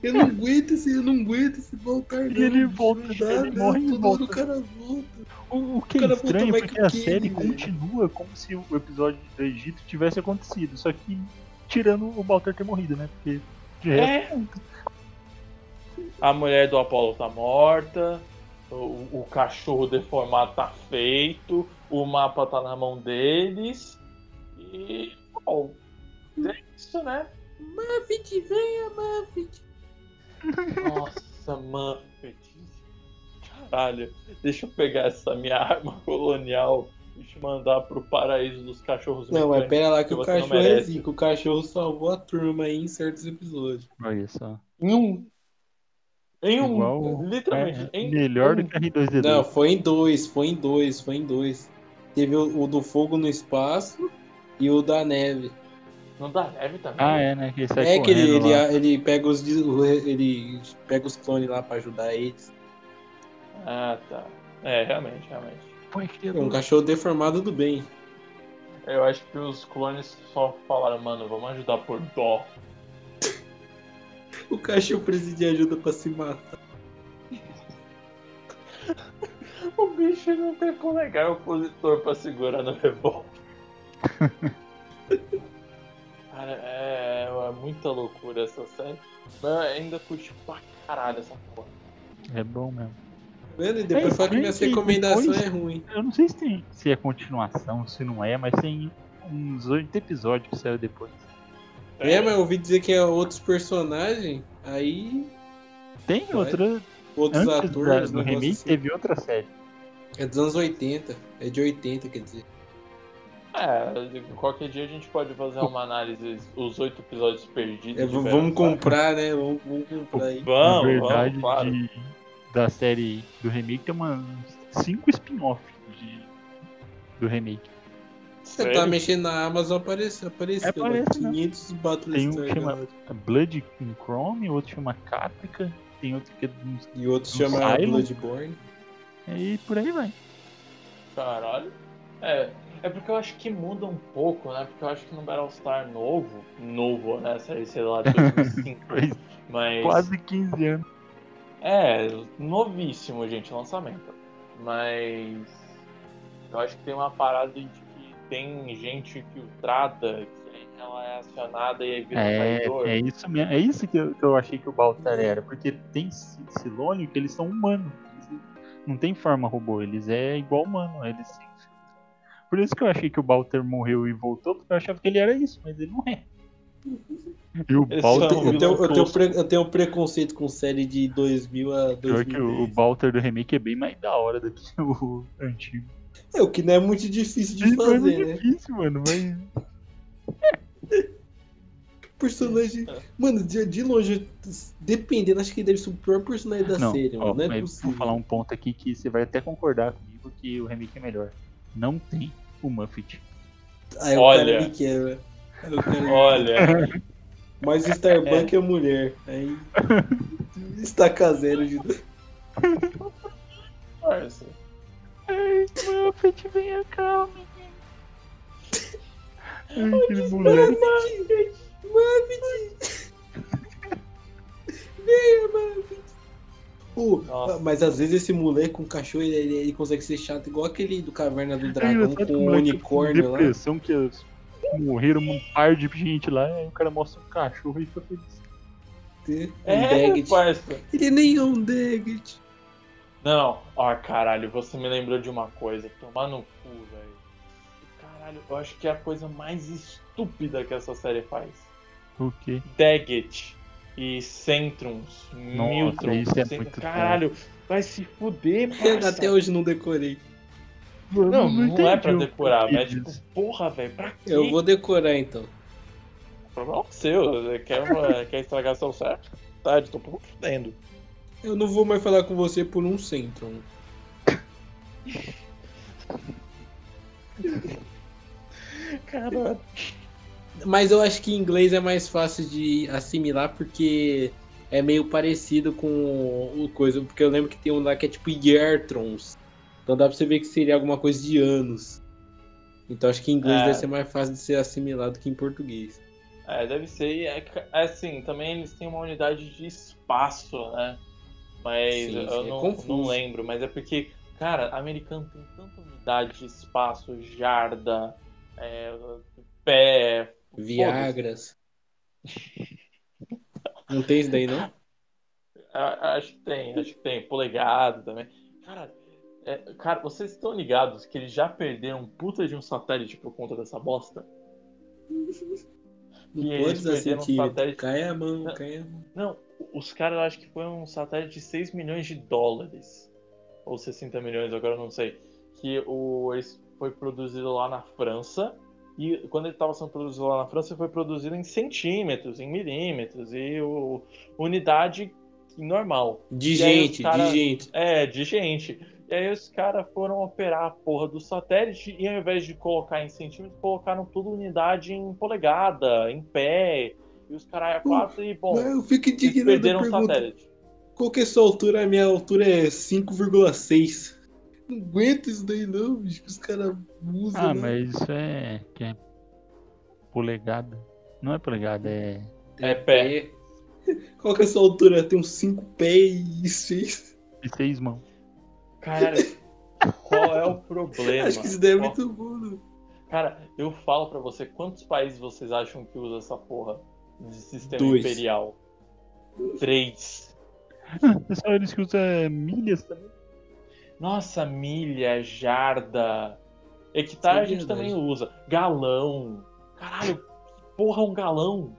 S2: Eu não aguento esse, eu não aguento esse voltar.
S3: E ele volta, ele morre e
S2: Todo
S3: volta.
S2: o cara volta.
S3: O, o que
S2: O
S3: é estranho é porque a
S2: Kenny,
S3: série
S2: velho.
S3: continua como se o episódio do Egito tivesse acontecido, só que tirando o Baltar ter morrido, né? Porque
S1: É. A mulher do Apolo tá morta, o, o cachorro deformado tá feito, o mapa tá na mão deles. E. Bom, é isso, né?
S2: Muffet, venha, Muffet.
S1: Nossa, Muffet. Caralho, deixa eu pegar essa minha arma colonial e te mandar pro paraíso dos cachorros
S2: Não, mas pera lá que
S1: que
S2: o cachorro é zica. O cachorro salvou a turma aí em certos episódios.
S3: olha só.
S1: Em um. Em um.
S3: Igual,
S1: literalmente.
S3: é,
S1: em
S3: melhor
S1: um.
S3: do que a R2D2.
S2: Não, foi em dois, foi em dois, foi em dois. Teve o, o do fogo no espaço e o da neve.
S1: Não dá neve também?
S3: Ah, é, né? Que ele sai
S2: É que ele, ele, ele pega os ele pega os clones lá pra ajudar eles.
S1: Ah, tá. É, realmente, realmente.
S3: Põe
S2: É um cachorro deformado do bem.
S1: Eu acho que os clones só falaram, mano, vamos ajudar por dó.
S2: O cachorro precisa de ajuda pra se matar.
S1: O bicho não tem polegar opositor pra segurar no revólver. Cara, é, é muita loucura essa série. Mas eu ainda curti pra caralho essa porra.
S3: É bom mesmo.
S2: Vendo? E depois
S3: É,
S2: fala que minha
S3: gente,
S2: recomendação
S3: depois-
S2: é ruim.
S3: Eu não sei se tem se é continuação, se não é, mas tem uns oito episódios que saiu depois.
S2: É, mas eu ouvi dizer que é outros personagens, aí
S3: Tem
S2: Vai.
S3: outra.
S2: outros
S3: Antes
S2: atores. negócio
S3: remake
S2: assim.
S3: teve outra série.
S2: É dos anos 80. É de 80, quer dizer.
S1: É, qualquer dia a gente pode fazer uma análise, os oito episódios perdidos.
S2: É,
S1: Velho
S2: vamos comprar, né? Vamos, vamos comprar aí.
S1: Vamos,
S3: Na verdade,
S1: vamos, claro.
S3: de- da série do remake tem umas cinco spin-off de- do remake.
S2: Você
S1: Sério?
S2: tá mexendo na Amazon, apareceu. Apareceu.
S3: Aparece,
S2: lá,
S3: né?
S2: 500
S3: Tem um que chama. Blood in Chrome, outro chama Caprica, tem outro que é
S2: E outro chama. Bloodborne.
S3: E por aí vai.
S1: Caralho. É, é porque eu acho que muda um pouco, né? Porque eu acho que no Battlestar novo, novo, né? Sei, lá, de 2005,
S3: Faz
S1: mas...
S3: quase 15 anos.
S1: É, novíssimo, gente, lançamento. Mas eu acho que tem uma parada de que tem gente filtrada que ela é acionada e aí vira
S3: É,
S1: traidor.
S3: é isso mesmo. É isso que eu, que eu achei que o Baltar era. Porque tem Silônio que eles são humanos. Eles Não tem forma robô, eles é igual humano, eles. Por isso que eu achei que o Balter morreu e voltou, porque eu achava que ele era isso, mas ele não é. E o Balter.
S2: Eu tenho, eu, tenho eu tenho um preconceito com série de 2000 a
S3: Pior que o, o
S2: 2010.
S3: Balter do remake é bem mais da hora do que o antigo.
S2: É o que não é muito difícil de
S3: é
S2: fazer,
S3: muito
S2: né?
S3: difícil, mano, mas.
S2: Personagem.
S1: É.
S2: Mano, de, de longe, dependendo, acho que deve ser o pior personagem da
S3: Não,
S2: série,
S3: ó,
S2: mano. Não é possível.
S3: vou falar um ponto aqui que você vai até concordar comigo que o remake é melhor. Não tem o Muffet.
S2: Aí o
S1: Olha.
S2: cara me quebra.
S1: Olha,
S2: Mas o Starbuck é. mulher. Aí. Estaca zero de.
S1: parça.
S3: Ai, Muffet, venha cá, menino. Ai, aquele moleque.
S2: Venha,
S1: Nossa.
S2: mas às vezes esse moleque com cachorro ele, ele- ele consegue ser chato, igual aquele do Caverna do
S3: É
S2: Dragão
S3: que
S2: com o
S3: moleque
S2: unicórnio lá.
S3: depressão que as- morreram um par de gente lá, aí o cara mostra um cachorro e fica feliz.
S2: Um
S1: É,
S2: Daggett.
S1: parça.
S2: Ele nem é um Daggett.
S1: Não, ó, caralho, você me lembrou de uma coisa. Tomar no cu, velho. Caralho, eu acho que é a coisa mais estúpida que essa série faz.
S3: O quê?
S1: Daggett e Centrums, Miltrons.
S3: isso é
S1: Cent-
S3: muito
S1: Caralho, vai se fuder, parça.
S2: até hoje não decorei.
S1: Não, não, é
S3: entendi
S1: pra
S3: o
S1: decorar, mas tipo,
S3: disso.
S1: porra, velho, pra quê?
S2: Eu vou decorar então.
S1: Problema seu, você quer, quer estragar seu certo? Tá, eu tô pouco fudendo.
S2: Eu não vou mais falar com você por um centro.
S1: Cara,
S2: Mas eu acho que em inglês é mais fácil de assimilar porque é meio parecido com o coisa. Porque eu lembro que tem um lá que é tipo Yeartrons. Então dá pra você ver que seria alguma coisa de anos. Então acho que em inglês
S1: É.
S2: deve ser mais fácil de ser assimilado que em português.
S1: É, deve ser. É, é assim, também eles têm uma unidade de espaço, né? Mas
S2: Sim,
S1: eu
S2: sim, é
S1: não, não lembro. Mas é porque, cara, americano tem tanta unidade de espaço, jarda, é, pé.
S2: Viagras. Não tem isso daí, não?
S1: Acho que tem, acho que tem. Polegado também. Cara, é, cara, vocês estão ligados que eles já perderam um puta de um satélite por conta dessa bosta?
S2: Não
S1: E eles perderam um
S2: centímetro.
S1: satélite.
S2: Cai a mão,
S1: Não.
S2: cai a mão.
S1: Não, os caras acho que foi um satélite de 6 milhões de dólares. Ou 60 milhões, agora eu não sei. Que o, foi produzido lá na França. E quando ele estava sendo produzido lá na França, foi produzido em centímetros, em milímetros. E o, unidade normal.
S2: De
S1: E
S2: gente,
S1: cara-
S2: de gente.
S1: É, de gente. E aí os caras foram operar a porra do satélite e ao invés de colocar em centímetros, colocaram tudo unidade em polegada, em pé. E os caras é quatro e bom.
S2: Eu fico indignado
S1: perderam o satélite.
S2: Qual que é a sua altura? A minha altura é 5,6. Não aguento isso daí não, bicho, que os caras usam.
S3: Ah,
S2: né?
S3: mas isso é. Que é polegada. Não é polegada, é.
S1: É pé.
S2: Qual que é a sua altura? Tem uns 5 pés e 6.
S3: De seis mãos.
S1: Cara, qual é o problema?
S2: Acho que isso daí é
S1: Qual-
S2: muito bom.
S1: Cara, eu falo pra você, quantos países vocês acham que usa essa porra de sistema
S2: Dois.
S1: imperial? Três.
S3: É só eles que usam milhas também.
S1: Nossa, milha, jarda. Hectare
S2: é
S1: a gente
S2: verdade.
S1: também usa. Galão. Caralho, porra é um galão?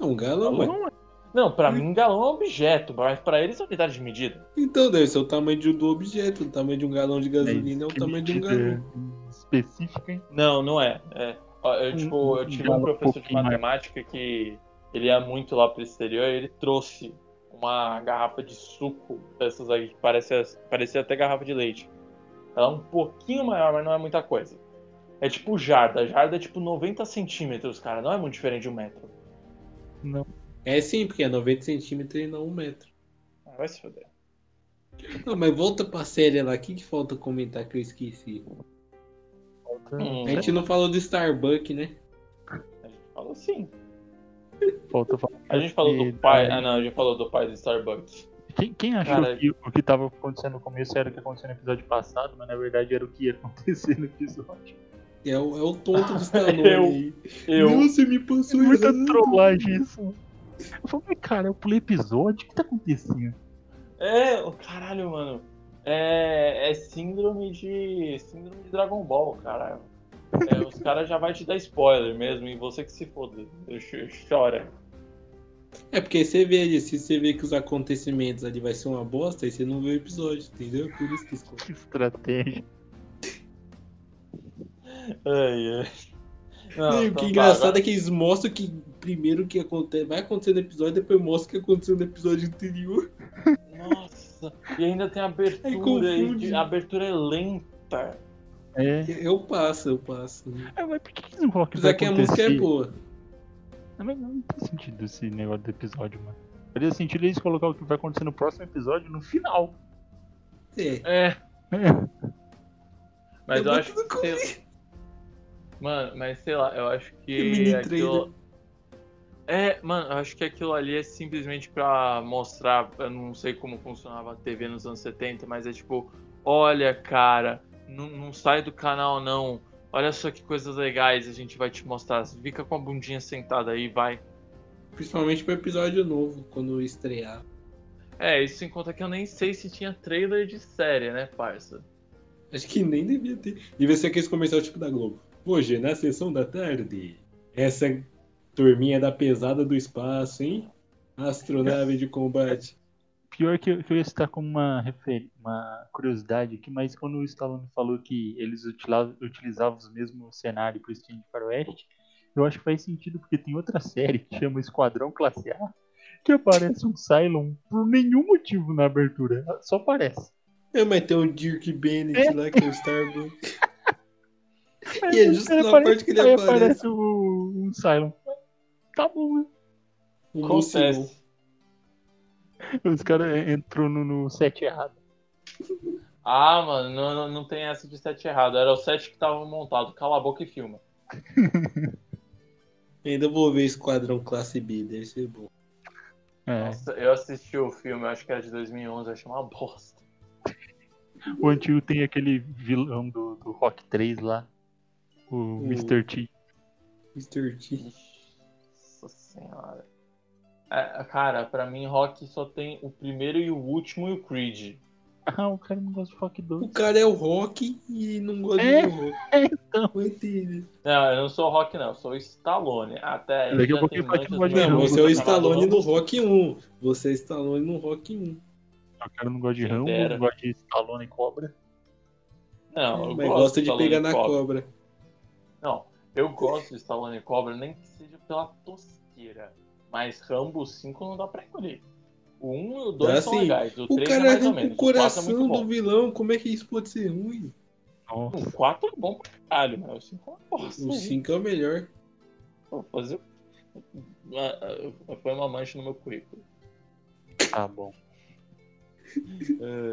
S2: Um galão, ué.
S3: Não,
S1: Não, pra mim galão é um objeto, mas pra eles é unidade de medida.
S2: Então deve ser o tamanho de- do objeto. O tamanho de um galão de gasolina é o
S3: que
S2: tamanho de um
S3: medida
S2: galão.
S3: Específica, hein?
S1: Não, não é. É, eu,
S3: Um-
S1: tipo, eu
S3: um
S1: tive um professor de matemática que ele ia muito lá pro exterior e ele trouxe uma garrafa de suco dessas aí que parecia, parecia até garrafa de leite. Ela é um pouquinho maior, mas não é muita coisa. É tipo jarda. Jarda é tipo 90 centímetros, cara. Não é muito diferente de um metro.
S3: Não.
S2: É sim, porque é 90 centímetros e não um metro.
S1: Ah, vai se foder.
S2: Não, mas volta pra série lá. O que, que falta comentar que eu esqueci?
S3: Falta,
S1: Hum.
S2: A gente não falou do Starbuck, né?
S1: A gente falou assim.
S3: falta falar
S1: A gente falou do pai. Ah, não, a gente falou do pai do Starbucks.
S3: Quem, quem achou
S1: Cara,
S3: que o que tava acontecendo no começo era o que aconteceu no episódio passado, mas na verdade era o que ia acontecer no episódio.
S2: É o, é o tonto do Stallone
S1: Eu-
S2: aí.
S1: Eu.
S2: Você me passou
S3: Muita
S2: errado.
S3: trollagem isso. Eu falei, cara, eu pulei episódio, o que tá acontecendo?
S1: É, o caralho, mano. É, é síndrome de. síndrome de Dragon Ball, cara. É, os caras já vai te dar spoiler mesmo, e você que se foda. Chora.
S2: É porque você vê ali, se você vê que os acontecimentos ali vai ser uma bosta, aí você não vê o episódio, entendeu? Por isso que escolhe.
S3: Que estratégia.
S1: Ai, ai. Não,
S2: Não, o
S1: então
S2: que é
S1: tá,
S2: engraçado
S1: agora-
S2: é que eles mostram que primeiro o que acontece, vai acontecer no episódio, depois mostra o que aconteceu no episódio anterior.
S1: Nossa, e ainda tem abertura,
S2: Aí
S1: a abertura é lenta.
S3: É.
S2: Eu passo, eu passo.
S3: É, mas por que, eles não colocam que vai
S2: Apesar que a música é boa.
S3: Não, mas não tem sentido esse negócio do episódio, mano. Faria sentido eles colocar o que vai acontecer no próximo episódio no final.
S2: É.
S1: É,
S3: É.
S1: mas eu
S2: É
S1: acho que. sei- Mano, mas sei lá, eu acho que. Aquilo... É, mano, eu acho que aquilo ali é simplesmente pra mostrar. Eu não sei como funcionava a TV nos anos 70, mas é tipo: olha, cara, não, não sai do canal não. Olha só que coisas legais a gente vai te mostrar. Fica com a bundinha sentada aí, vai.
S2: Principalmente pro episódio novo, quando estrear.
S1: É, isso em conta que eu nem sei se tinha trailer de série, né, parça?
S2: Acho que nem devia ter. Devia ser aqueles comercial tipo da Globo. Hoje, na sessão da tarde, essa turminha da pesada do espaço, hein? Astronave de combate.
S3: Pior que eu, que eu ia citar como uma, uma curiosidade aqui, mas quando o Stallone falou que eles utilizavam, utilizavam os mesmos cenários pro Steam de Faroeste, eu acho que faz sentido, porque tem outra série que chama Esquadrão Classe A, que aparece um Cylon por nenhum motivo na abertura, só aparece.
S2: É, mas tem o Dirk Bennett lá, que é o Starbucks.
S3: Aí
S2: E é justo na parte que ele
S3: aí
S2: aparece.
S3: aparece o, um Cylon. Tá bom, né?
S1: Acontece.
S3: Os caras entrou no, no set errado.
S1: Ah, mano, não, não, não tem essa de set errado. Era o set que tava montado. Cala a boca e filma.
S2: Ainda vou ver Esquadrão Classe B, deve ser bom.
S3: É.
S1: Nossa, eu assisti o filme, acho que era de 2011, eu achei uma bosta.
S3: O antigo tem aquele vilão do, do Rock 3 lá. O
S2: O-
S3: Mr. T.
S2: Mr. T.
S1: Nossa senhora. É, cara, pra mim, Rock só tem o primeiro e o último e o Creed.
S3: Ah, o cara não gosta de Rock 2.
S2: O cara é o Rock e não gosta
S3: É,
S2: de rock.
S3: é, então.
S2: Não
S1: eu não sou Rock, não, eu sou o Stallone. Até
S3: Daqui a
S1: já
S3: pouquinho que não de
S2: Não, você é o Stallone no
S1: Rambo.
S2: Rock 1. Você é Stallone no Rock 1.
S3: O cara não gosta de Rambo, não gosta de Stallone e Cobra.
S1: Não, eu
S2: Mas
S1: gosto
S2: gosta de
S1: Stallone
S2: pegar na
S1: Cobra.
S2: cobra.
S1: Não, eu gosto de Stallone e Cobra, nem que seja pela tosqueira. Mas Rambo 5 não dá pra engolir. O 1 e o 2
S2: Dá
S1: são
S2: sim.
S1: legais, o
S2: O
S1: 3 é
S2: cara
S1: mais ou menos.
S2: o
S1: O 4 é
S2: coração
S1: bom.
S2: do vilão. Como é que isso pode ser ruim?
S3: Nossa.
S1: O 4 é bom pra caralho, mas o 5 é uma bosta.
S2: O
S1: hein?
S2: 5 é o melhor.
S1: Vou fazer. Foi uma mancha no meu currículo.
S3: Tá bom.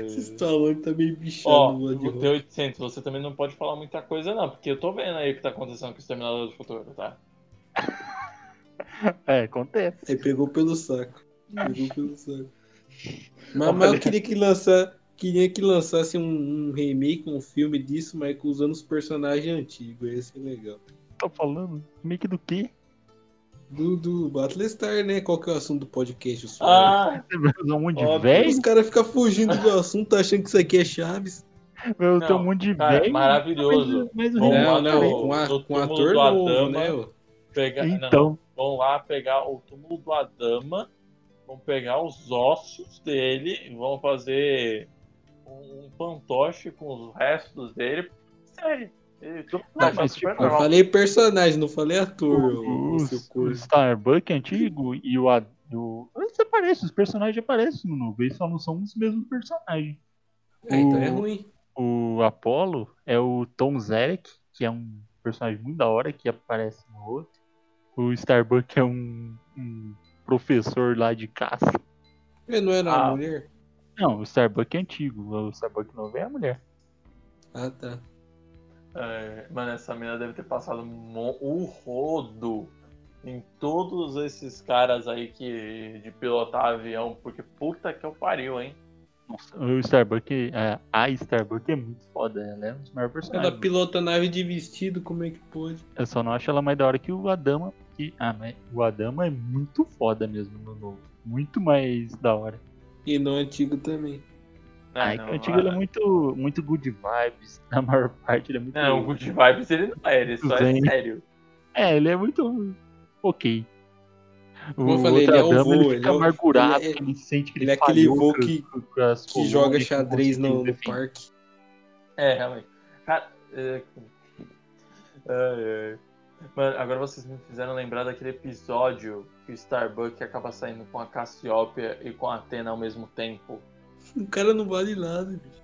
S2: Esse Stallone tá meio bichado
S1: Ó, o
S2: Rock.
S1: T-800, você também não pode falar muita coisa, não, porque eu tô vendo aí o que tá acontecendo com o Exterminador do Futuro, tá?
S3: É, acontece.
S2: Aí pegou pelo saco. Pegou pelo saco. Mas, mas eu queria que lançar, queria que lançasse um, um remake, um filme disso, mas usando os personagens antigos. Ia ser legal.
S3: Tá falando? Meio que do quê?
S2: Do, do Battlestar, né? Qual que é o assunto do podcast? os
S1: Ah,
S3: Você vai usar um monte de velho?
S2: Os caras ficam fugindo do assunto, achando que isso aqui é Chaves.
S3: Usar
S1: Não,
S3: um monte de
S1: cara,
S3: velho?
S1: maravilhoso.
S3: Mas, mas o remake-
S2: Não, não, com, a, com ator novo,
S1: Adama.
S2: né?
S1: pegar, não,
S3: Então,
S1: vão lá pegar o túmulo do Adama, vão pegar os ossos dele, e vão fazer um, um fantoche com os restos dele. Sério. Mundo
S3: Não, mas,
S1: super
S3: tipo,
S2: Eu
S1: normal.
S2: falei personagem, não falei ator.
S3: o, o
S2: corno.
S3: Starbuck antigo e o, Ad- o. Eles aparecem, os personagens aparecem no novo. Eles só não são os mesmos personagens.
S2: É, então é
S3: o-
S2: ruim.
S3: O Apollo é o Tom Zarek, que é um personagem muito da hora que aparece no outro. O Starbuck é um, um professor lá de caça.
S2: Ele não era
S1: Ah.
S2: uma mulher?
S3: Não, o Starbuck é antigo. O Starbuck novo é a mulher.
S2: Ah, tá.
S1: É, mano, essa mina deve ter passado o rodo em todos esses caras aí que de pilotar avião, porque puta que eu pariu, hein?
S3: Nossa, o Starbuck, é, a Starbuck é muito foda. Ela é um dos maiores
S2: Ela
S3: personagens.
S2: pilota nave de vestido, como é que pode?
S3: Eu só não acho ela mais da hora que o Adama. Que, ah, mas o Adama é muito foda mesmo no novo. Muito mais da hora.
S2: E no antigo também.
S3: Ah,
S1: Ah,
S3: é que
S1: não,
S3: o antigo ele é
S1: ah,
S3: muito, muito good vibes. Na maior parte ele é muito.
S1: Não, o Good Vibes ele não é, ele só é sério.
S3: É, ele é muito. Ok.
S2: Como eu falei, ele é o vô,
S3: ele
S2: ele
S3: fica
S2: é o-
S3: amargurado,
S2: ele é-
S3: que ele sente que ele,
S2: ele é aquele vô que- Que
S3: colônias,
S2: joga
S3: que
S2: xadrez no, no parque.
S1: É, realmente. Cara, é... ai, ai. Mano, agora vocês me fizeram lembrar daquele episódio que o Starbuck acaba saindo com a Cassiopeia e com a Atena ao mesmo tempo.
S2: O cara não vale nada, bicho.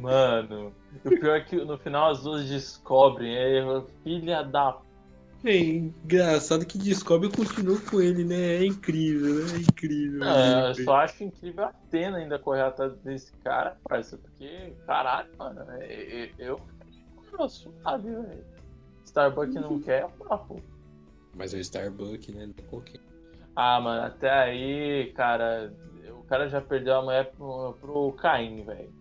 S1: Mano, o pior é que no final as duas descobrem, é filha da.
S2: É engraçado que descobre e continua com ele, né? É incrível, né? É incrível.
S1: É, eu só acho incrível a Atena ainda correr atrás desse cara, parça, porque, caralho, mano, é- é- eu. Eu suave, velho. Starbuck não quer, é papo.
S2: Mas é o Starbuck, né? Não qualquer.
S1: Ah, mano, até aí, cara, o cara já perdeu a mulher pro, pro Caim, velho.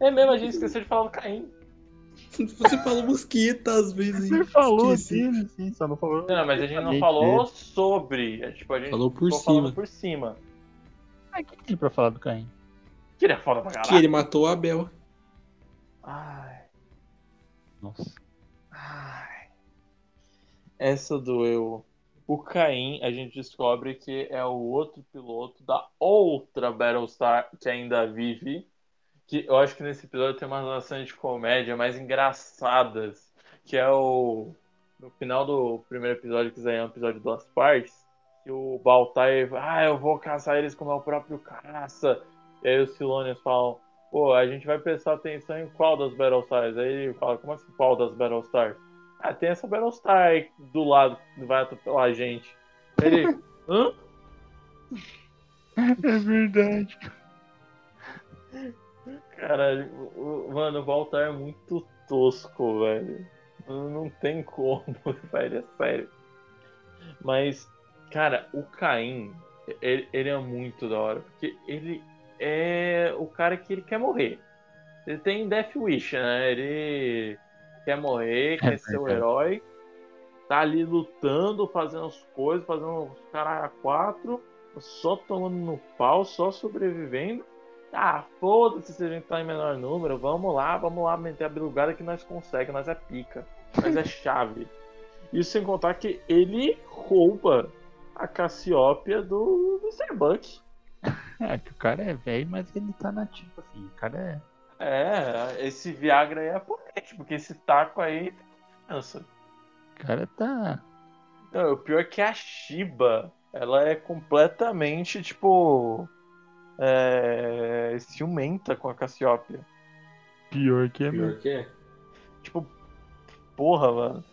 S1: É mesmo, a gente esqueceu de falar do Caim.
S2: Você falou mosquita às vezes.
S3: Você falou assim, sim, só não falou.
S1: Não, mas a gente não falou
S3: dele.
S1: sobre. é, Tipo, a gente
S2: Falou por cima.
S1: por cima.
S3: Ah, o que tem pra falar do Caim?
S1: Que ele é foda pra caralho.
S2: Que ele matou o Abel.
S1: Ai,
S3: Nossa.
S1: ai. Essa doeu. O Caim, a gente descobre que é o outro piloto da outra Battlestar que ainda vive. Que eu acho que nesse episódio tem umas ações de comédia mais engraçadas. Que é o. No final do primeiro episódio, que é um episódio de duas partes. Que o Baltai. Ah, eu vou caçar eles como é o próprio caça. E aí os Silônios falam. Pô, a gente vai prestar atenção em qual das Battlestars? Aí ele fala, como assim qual das Battlestars? Ah, tem essa Battlestar aí do lado que vai atropelar a gente. Ele. Hã?
S3: É verdade.
S1: O- mano, o Baltar é muito tosco, velho. Não não tem como, velho, é sério. Mas, cara, o Caim, ele, ele é muito da hora, porque ele é o cara que ele quer morrer. Ele tem Death Wish, né? Ele quer morrer, quer ser o herói. Tá ali lutando, fazendo as coisas, fazendo os caras a quatro, só tomando no pau, só sobrevivendo. Ah, foda-se se a gente tá em menor número, vamos lá, vamos lá meter a bilugada que nós conseguimos, nós é pica, nós é chave. Isso sem contar que ele rouba a Cassiópia do, do.
S3: É, que o cara é velho, mas ele tá nativo, assim. O cara é.
S1: É, esse Viagra aí é potente, porque esse taco aí cansa.
S3: O cara tá.
S1: Não, o pior é que a Shiba, ela é completamente, tipo, é, ciumenta com a Cassiópia.
S3: Pior que é mesmo.
S2: Pior que é.
S1: Tipo, porra, mano.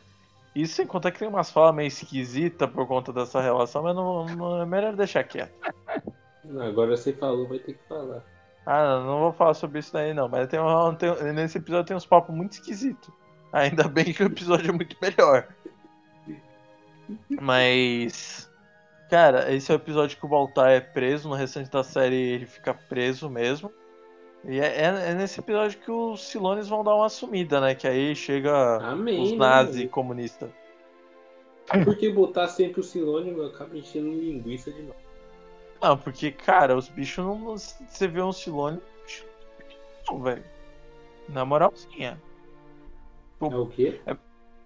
S1: Isso sem contar que tem umas falas meio esquisitas por conta dessa relação, mas não, não- é melhor deixar quieto.
S2: Não, agora você falou, vai ter que falar.
S1: Ah, não, vou falar sobre isso daí não, mas tem, um- tem- nesse episódio tem uns papos muito esquisitos. Ainda bem que o episódio é muito melhor. Mas. Cara, esse é o episódio que o Baltar é preso, no restante da série ele fica preso mesmo. E é, é- é nesse episódio que os Silones vão dar uma sumida, né? Que aí chega
S2: Amém.
S1: os
S2: né,
S1: nazis
S2: mano?
S1: comunistas.
S2: Porque botar sempre o sinônimo acaba enchendo linguiça de novo.
S1: Não, porque, cara, os bichos não. Você vê um Silone. Não, velho. Na moralzinha.
S2: É o quê?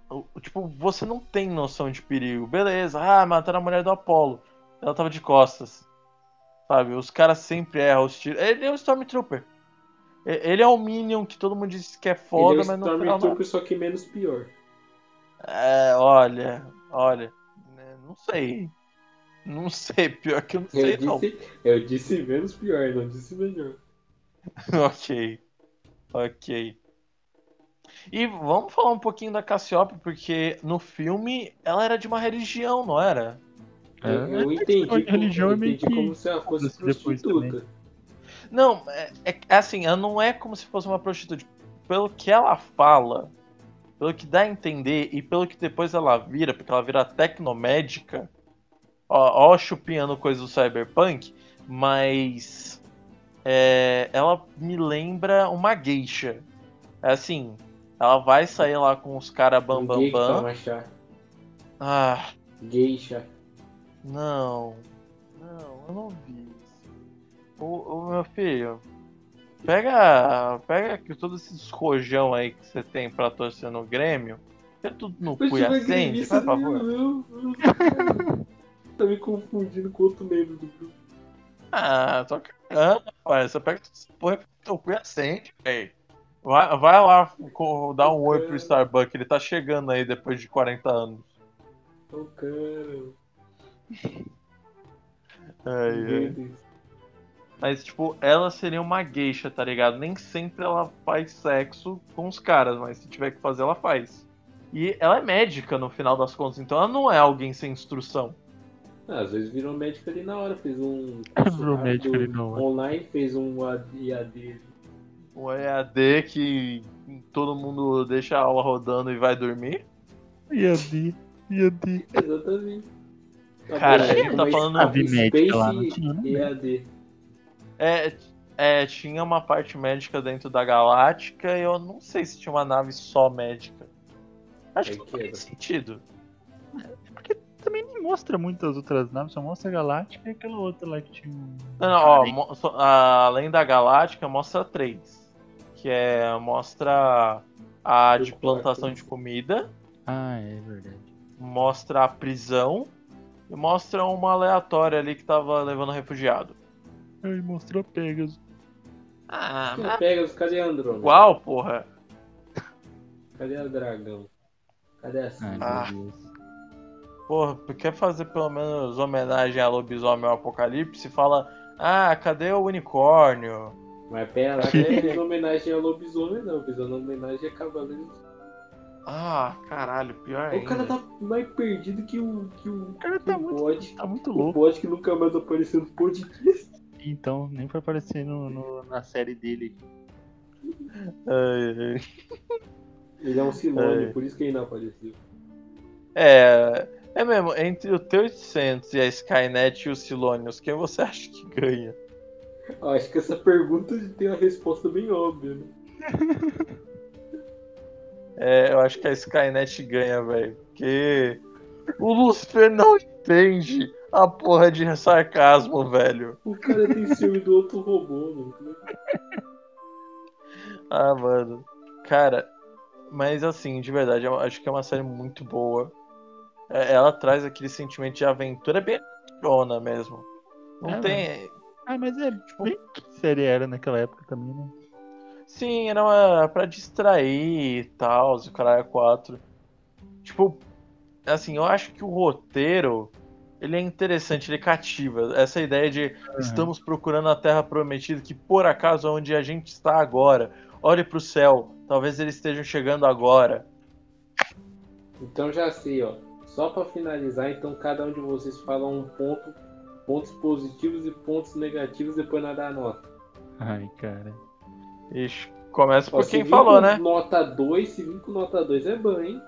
S1: O- Tipo, você não tem noção de perigo. Beleza, ah, mataram a mulher do Apollo. Ela tava de costas. Sabe? Os caras sempre erram os tiros. Ele é um Stormtrooper. Ele é o Minion que todo mundo diz que é foda,
S2: Ele é
S1: mas
S2: o
S1: no final não.
S2: Stormtrooper, só que menos pior.
S1: É, olha, olha. né, Não sei. Não sei, pior que eu não sei,
S2: Eu
S1: não.
S2: disse, eu disse menos pior, não disse melhor.
S1: ok. Ok. E vamos falar um pouquinho da Cassiope, porque no filme ela era de uma religião, não era?
S3: É,
S2: eu, eu
S3: é,
S2: entendi,
S3: questão de
S2: como,
S3: religião
S2: eu
S3: é
S2: entendi
S3: que
S2: como se ela fosse prostituta.
S1: Não, é, é- é assim, ela não é como se fosse uma prostituta. Pelo que ela fala, pelo que dá a entender e pelo que depois ela vira, porque ela vira tecnomédica, ó, ó chupinhando coisa do cyberpunk, mas é, ela me lembra uma geisha. É assim, ela vai sair lá com os caras bam bam bam.
S2: chá.
S1: Ah,
S2: Geisha.
S1: não. Não, eu não vi isso. Ô, ô, meu filho, Pega, pega que todos esses rojão aí que você tem pra torcer no Grêmio. É tudo no cu e acende, por favor.
S2: Não, não, tá me confundindo com outro membro do grupo.
S1: Ah, tô cagando, rapaz. Você pega essa porra teu cu e acende, velho. Vai, vai lá dar um oi pro Starbucks, ele tá chegando aí depois de 40 anos.
S2: Ô, cara.
S1: Ai, ai. Mas, tipo, ela seria uma geisha, tá ligado? Nem sempre ela faz sexo com os caras, mas se tiver que fazer, ela faz. E ela é médica no final das contas, então ela não é alguém sem instrução.
S2: Ah, às vezes virou médico ali na hora, fez um.
S3: Virou médico ali na hora.
S2: Online, fez um IAD.
S1: Um EAD que todo mundo deixa a aula rodando e vai dormir.
S3: Iadi, Iadi.
S2: Exatamente.
S1: Cara,
S2: Tá
S1: a gente tá falando-
S3: A médica lá não
S2: Space
S3: tinha, né?
S2: EAD.
S1: É, é, tinha uma parte médica dentro da galáctica e eu não sei se tinha uma nave só médica. Acho
S2: É
S1: que não
S2: que
S1: faz
S2: era.
S1: sentido.
S3: Mostra muitas outras naves, só mostra a Galáctica e aquela outra lá que tinha um.
S1: Não, não, ó, além da galáctica, mostra três. Que é, mostra a de plantação de comida,
S3: Ah, é verdade.
S1: mostra a prisão e mostra uma aleatória ali que tava levando refugiado.
S3: Aí mostrou Pegasus.
S1: Ah,
S2: Quem pega os cadê a Andrômeda?
S1: igual, porra.
S2: Cadê a Dragão? Cadê a
S3: Ai?
S1: Ah.
S3: Deus.
S1: Porra, quer fazer pelo menos homenagem a Lobisomem ao Apocalipse? Fala, ah, cadê o unicórnio?
S2: Mas pera lá, não fez homenagem a lobisomem, não. Uma homenagem a Cavaleiro.
S1: Ah, caralho, pior
S2: O
S1: ainda.
S2: cara tá mais perdido que o. que o.
S3: O cara tá
S2: o
S3: muito, tá muito
S2: O
S3: louco.
S2: bode que nunca mais apareceu no podcast.
S3: Então, nem foi aparecer no, no- na série dele.
S1: Ai, ai.
S2: Ele é um
S1: É.
S2: por isso que ele não apareceu.
S1: É, é mesmo, entre o T-800 e a Skynet e os Silônios, quem você acha que ganha?
S2: Acho que essa pergunta tem uma resposta bem óbvia, né?
S1: É, eu acho que a Skynet ganha, velho. Porque o Lucifer não entende a porra de sarcasmo, velho.
S2: O cara tem ciúme do outro robô, mano.
S1: Ah, mano. Cara, mas assim, de verdade, eu acho que é uma série muito boa. É, Ela traz aquele sentimento de aventura bem trona mesmo. Não
S3: É,
S1: tem.
S3: Ah, mas é bem que série era naquela época também, né?
S1: Sim, era uma, pra distrair e tal, o caralho 4. Tipo, assim, eu acho que o roteiro, ele é interessante, ele cativa. Essa ideia de estamos procurando a Terra Prometida, que por acaso é onde a gente está agora. Olhe pro céu, talvez eles estejam chegando agora.
S2: Então já sei, ó. Só pra finalizar, então cada um de vocês fala um ponto, pontos positivos e pontos negativos, depois nós dá a nota.
S3: Ai, cara.
S1: Ixi, começa
S2: Ó,
S1: por quem falou,
S2: com
S1: né?
S2: Nota 2, se vir com nota 2 é bom, hein?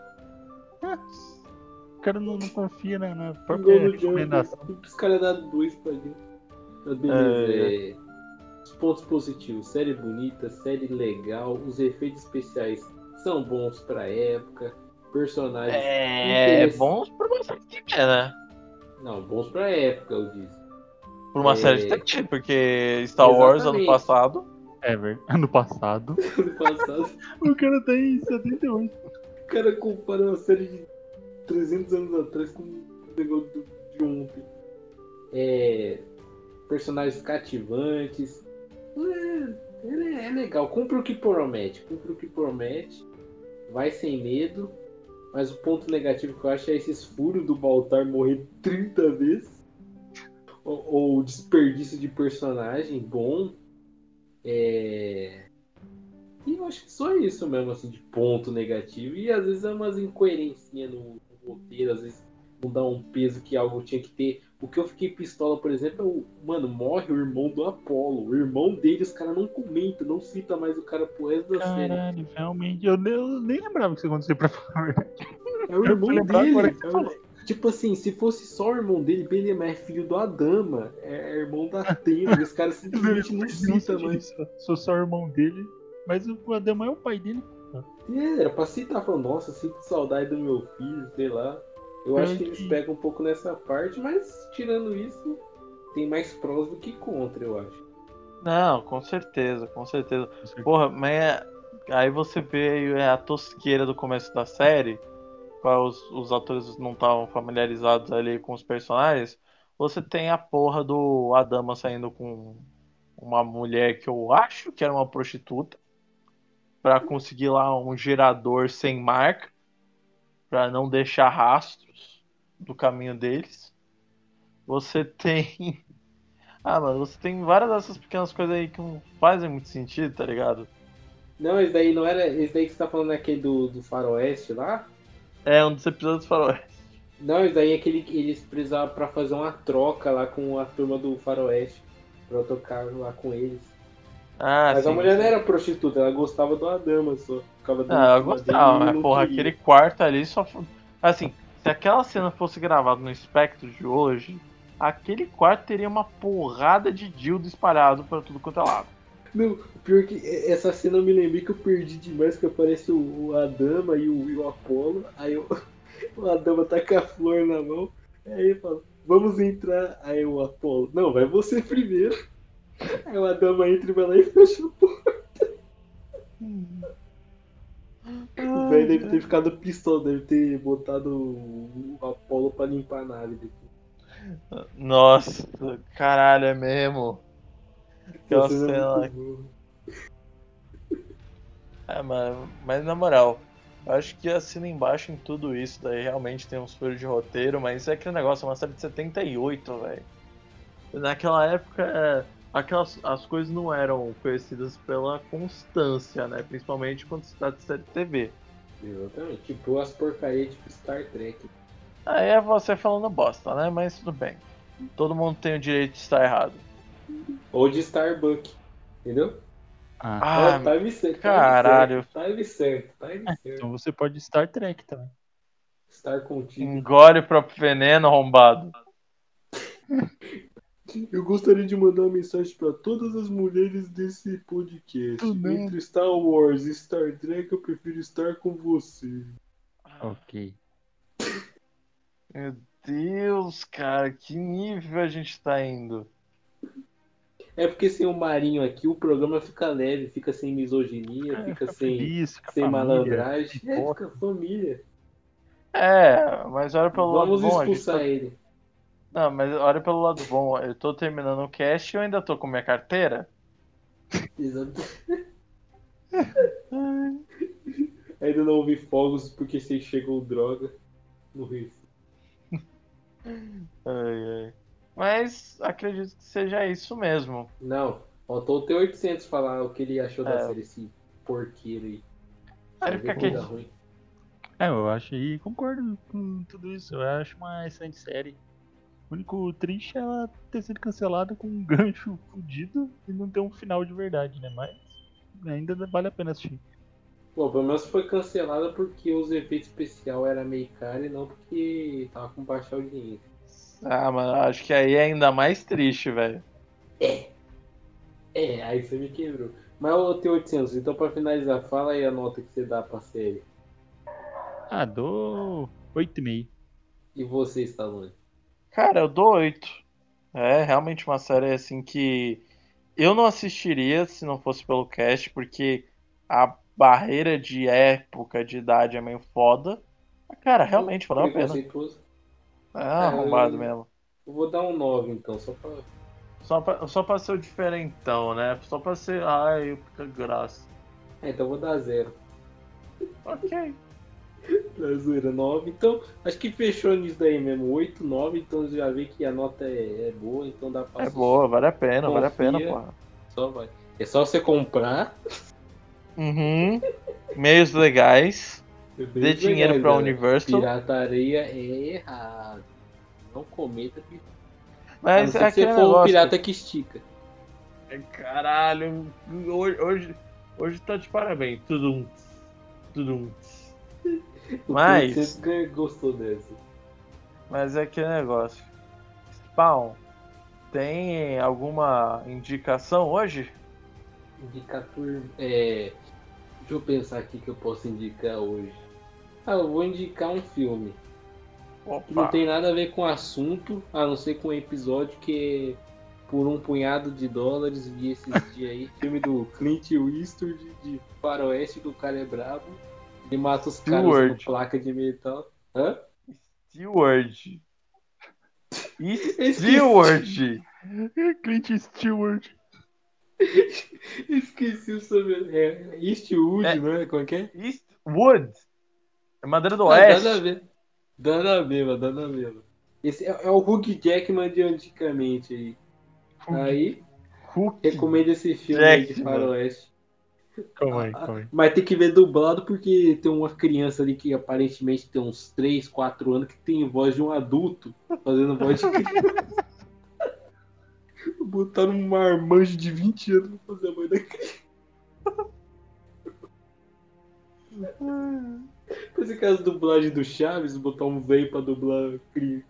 S3: O cara não, não confia na, na própria
S2: no Django,
S3: recomendação.
S2: os caras dão 2 pra gente. Mas beleza, é... Os pontos positivos, série bonita, série legal, os efeitos especiais são bons pra época, personagens.
S1: É,
S2: Interesse-
S1: bons por uma série de TV, né?
S2: Não, bons pra época, eu disse.
S1: Por uma
S2: É.
S1: série de TV, porque Star Wars ano
S2: Exatamente.
S1: passado.
S3: É verdade. Ano passado.
S2: Ano passado,
S3: o cara tá em 78.
S2: o cara compara uma série de 300 anos atrás com um negócio de ontem. É, personagens cativantes. É, ele é, é legal, cumpre o que promete, cumpre o que promete, vai sem medo. Mas o ponto negativo que eu acho é esses furos do Baltar morrer 30 vezes. Ou, ou desperdício de personagem bom. É... E eu acho que só isso mesmo, assim, de ponto negativo. E às vezes é umas incoerências no roteiro, às vezes não dá um peso que algo tinha que ter. O que eu fiquei pistola, por exemplo, é o. Mano, morre o irmão do Apolo. O irmão dele, os caras não comentam, não cita mais o cara pro resto da série.
S3: Caralho, realmente. Eu, nem- eu nem lembrava que isso acontecia pra falar a verdade.
S2: É o irmão dele. É o-. Tipo assim, se fosse só o irmão dele, beleza, mas é filho do Adama. É irmão da Atena. os caras simplesmente não citam mais.
S3: Sou só o irmão dele, mas o Adama é o pai dele.
S2: É, era pra citar, falando, nossa, sinto saudade do meu filho, sei lá. Eu acho que eles
S3: que-
S2: pegam um pouco nessa parte, mas tirando isso, tem mais prós do que contra, eu acho.
S1: Não, com certeza, com certeza. Porra, mas é- aí você vê é, a tosqueira do começo da série, qual os, os atores não estavam familiarizados ali com os personagens. Você tem a porra do Adama saindo com uma mulher que eu acho que era uma prostituta pra conseguir lá um gerador sem marca pra não deixar rastros do caminho deles. Você tem Ah, mano, você tem várias dessas pequenas coisas aí que não fazem muito sentido, tá ligado?
S2: Não, esse daí não era. Esse daí que você tá falando é aquele do, do Faroeste lá?
S1: É um dos episódios do Faroeste.
S2: Não, isso daí é aquele que eles precisavam pra fazer uma troca lá com a turma do Faroeste. Pra eu tocar lá com eles.
S1: Ah,
S2: Mas
S1: sim,
S2: a mulher
S1: sim.
S2: não era prostituta, ela gostava do Adama só. Ficava
S1: Ah, gostava, mas porra, aquele quarto ali só. Assim, se aquela cena fosse gravada no espectro de hoje, aquele quarto teria uma porrada de dildo espalhado pra tudo quanto é lado.
S2: Não, pior que essa cena eu me lembrei que eu perdi demais, que aparece o, o Adama e o, e o Apolo. Aí eu- o Adama tá com a flor na mão. Aí ele fala, vamos entrar. Aí o Apolo, não, vai você primeiro. Aí o Adama entra e vai lá e fecha a porta. O velho deve ter ficado pistola, deve ter botado o, Apolo pra limpar a nave depois.
S1: Nossa, caralho, é mesmo. Aquela
S2: cena é.
S1: É, mano, mas na moral, eu acho que assina embaixo em tudo isso, daí realmente tem uns furos de roteiro, mas é aquele negócio, é uma série de 78, velho. Naquela época, é, aquelas, as coisas não eram conhecidas pela constância, né? Principalmente quando se trata de série de TV.
S2: Exatamente, tipo as porcarias tipo Star Trek.
S1: Aí é você falando bosta, né? Mas tudo bem. Todo mundo tem o direito de estar errado.
S2: Ou de Starbuck, entendeu?
S3: Ah,
S1: Ah,
S2: time certo.
S1: caralho.
S2: Time certo, time certo.
S3: então você pode Star Trek também.
S2: Estar contigo.
S1: engole o próprio veneno, arrombado.
S2: Eu gostaria de mandar uma mensagem pra todas as mulheres desse podcast.
S3: Tudo bem.
S2: Entre Star Wars e Star Trek, eu prefiro estar com você.
S3: Ok.
S1: Meu Deus, cara, que nível a gente tá indo?
S2: É porque sem o Marinho aqui, o programa fica leve, fica sem misoginia,
S3: É,
S2: fica
S3: fica
S2: sem,
S3: feliz, fica
S2: sem
S3: família.
S2: malandragem. É, fica família.
S1: É, mas olha pelo
S2: Vamos
S1: lado bom.
S2: expulsar
S1: tá-
S2: ele.
S1: Não, mas olha pelo lado bom. Eu tô terminando o cast e eu ainda tô com minha carteira.
S2: Exato. Ainda não ouvi fogos porque você chegou droga no Rio.
S1: Ai, ai. Mas acredito que seja isso mesmo.
S2: Não, faltou o T800 falar o que ele achou da
S1: É.
S2: série, esse porqueiro aí. Só
S1: fica aqui.
S2: ruim.
S3: É, eu acho e concordo com tudo isso. Eu acho uma excelente série. O único triste é ela ter sido cancelada com um gancho fudido e não ter um final de verdade, né? Mas ainda vale a pena assistir.
S2: Bom, pelo menos foi cancelada porque os efeitos especiais eram meio caros e não porque tava com baixa audiência.
S1: Ah, mano, acho que aí é ainda mais triste, velho.
S2: É, aí você me quebrou. Mas o T800, então pra finalizar, fala aí a nota que você dá pra série.
S3: Ah, dou 8,5.
S2: E você, Stallone?
S1: Cara, eu dou 8. É realmente uma série assim que eu não assistiria se não fosse pelo cast, porque a barreira de época, de idade é meio foda. Mas, Cara, realmente valeu a pena.
S2: Preconceituoso.
S1: É arrombado mesmo.
S2: Eu vou dar um 9 então, só pra.
S1: Só pra, só pra ser o diferentão, né? Só pra ser. Ai, que graça.
S2: É, então eu vou dar 0.
S1: Ok.
S2: Da zoeira 9. Então, acho que fechou nisso daí mesmo. 8, 9, então você já vê que a nota é, é boa, então dá pra
S1: É boa, vale a pena, vale a
S2: Confia.
S1: pena, porra.
S2: Só vai. É só você comprar.
S1: Uhum. Meios legais. Dê dinheiro pra
S2: galera.
S1: Universal.
S2: Pirataria é errado. Não cometa pirataria.
S1: Mas é aquele
S2: você for um pirata que estica.
S1: Caralho, hoje, hoje, hoje tá de parabéns. Tudum. Tudum.
S2: O
S1: Mas-
S2: Você ganha- gostou dessa.
S1: Mas é aquele negócio. Spawn, tem alguma indicação hoje?
S2: Indicator. É. Deixa eu pensar aqui que eu posso indicar hoje. Ah, eu vou indicar um filme. Que não
S1: Opa.
S2: tem nada a ver com o assunto, a não ser com o episódio, que por um punhado de dólares, vi esses dias aí, filme do Clint Eastwood de faroeste, que o cara é brabo. Ele mata os caras com placa de metal. Hã?
S1: Steward. Steward.
S3: Clint Stewart.
S2: Esqueci o sobrenome. É Eastwood,
S1: É.
S2: não é? Como é que é?
S1: Eastwood. É madeira do Oeste.
S2: Dá na mesma. Dá na mesma, dá na. Esse é, é o Hugh Jackman de antigamente aí. Aí,
S1: Hulk.
S2: recomendo esse filme aí de faroeste.
S3: Calma aí, calma aí.
S2: Mas tem que ver dublado porque tem uma criança ali que aparentemente tem uns 3, 4 anos que tem voz de um adulto fazendo voz de criança. Botaram um marmanjo de 20 anos pra fazer a voz da criança. Parece aquelas dublagens do Chaves, botar um velho pra dublar criança.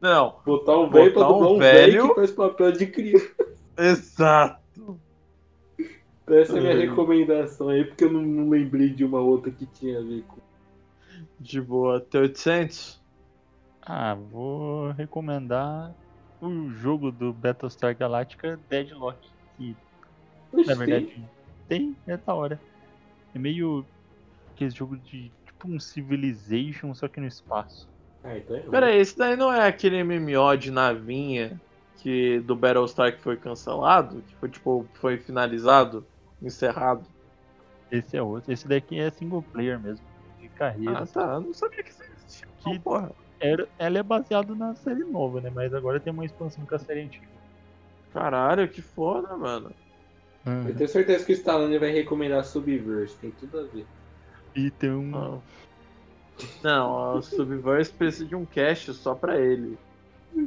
S1: Não,
S2: Botar um velho pra dublar um velho
S1: velho-
S2: que faz papel de criança.
S1: exato.
S2: Essa é a minha recomendação aí, porque eu não, não lembrei de uma outra que tinha a ver com.
S1: De boa. Até 800?
S3: Ah, vou recomendar o jogo do Battlestar Galactica Deadlock. Que
S2: Oxe,
S3: na
S2: tem?
S3: verdade tem, é da hora. É meio aquele jogo de tipo um Civilization, só que no espaço.
S2: Ah, então é.
S1: Pera aí, esse daí não é aquele MMO de navinha que do Battlestar que foi cancelado? Que foi tipo, foi finalizado, encerrado?
S3: Esse é outro. Esse daqui é single player mesmo, de carreira.
S1: Ah, tá. Eu não sabia que isso existia.
S3: Que-
S1: não, porra.
S3: Era, ela é baseada na série nova, né? Mas agora tem uma expansão com a série antiga.
S1: Caralho, que foda, mano.
S2: Eu tenho certeza que o Stallone vai recomendar Subverse, tem tudo a ver.
S3: E tem um.
S1: Não, não o Subverse precisa de um cache só pra ele.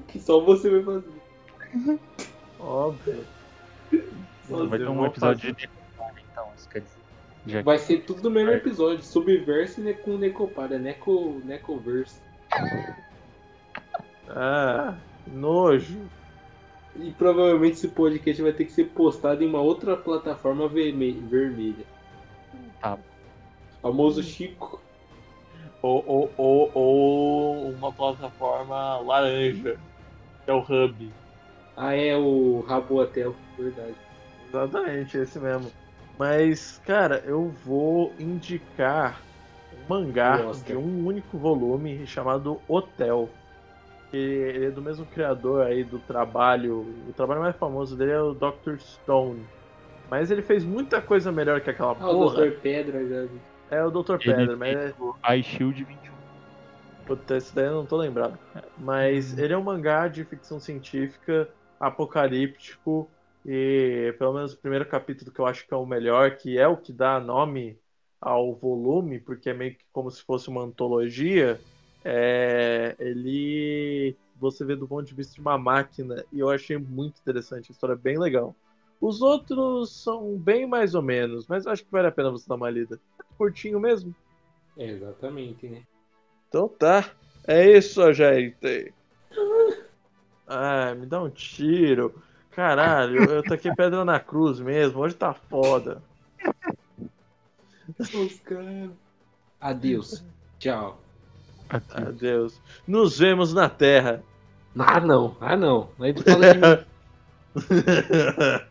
S2: Que só você vai fazer.
S1: Óbvio.
S3: vai ter um episódio de Já
S2: Vai ser tudo no mesmo episódio. Subverse né, com Necopara, Neco, Necoverse.
S1: Ah, nojo.
S2: E provavelmente esse podcast vai ter que ser postado em uma outra plataforma verme- vermelha.
S3: Tá.
S2: Famoso Chico.
S1: Ou, ou, ou, ou uma plataforma laranja, que é o Hub.
S2: Ah, é o Rabo Hotel, verdade.
S1: Exatamente, esse mesmo. Mas, cara, eu vou indicar um mangá
S2: Nossa.
S1: de um único volume chamado Hotel. Que ele é do mesmo criador aí do trabalho. O trabalho mais famoso dele é o Dr. Stone. Mas ele fez muita coisa melhor que aquela
S2: Ah, o. Dr. Pedra já vi.
S1: É o Dr.
S3: Ele
S1: Pedra, mas é...
S3: o Eye Shield 21.
S1: Puta, esse daí eu não tô lembrado. Mas ele é um mangá de ficção científica, apocalíptico, e pelo menos o primeiro capítulo que eu acho que é o melhor, que é o que dá nome ao volume, porque é meio que como se fosse uma antologia, é... ele você vê do ponto de vista de uma máquina, e eu achei muito interessante, a história é bem legal. Os outros são bem mais ou menos, mas acho que vale a pena você dar uma lida. É curtinho mesmo.
S2: Exatamente, né?
S1: Então tá. É isso, gente. Ah, me dá um tiro. Caralho, eu taquei pedra na cruz mesmo. Hoje tá foda.
S2: Os caras. Adeus. Tchau.
S3: Aqui.
S1: Adeus. Nos vemos na Terra.
S2: Ah, não. Ah, não. Aí tu fala de mim.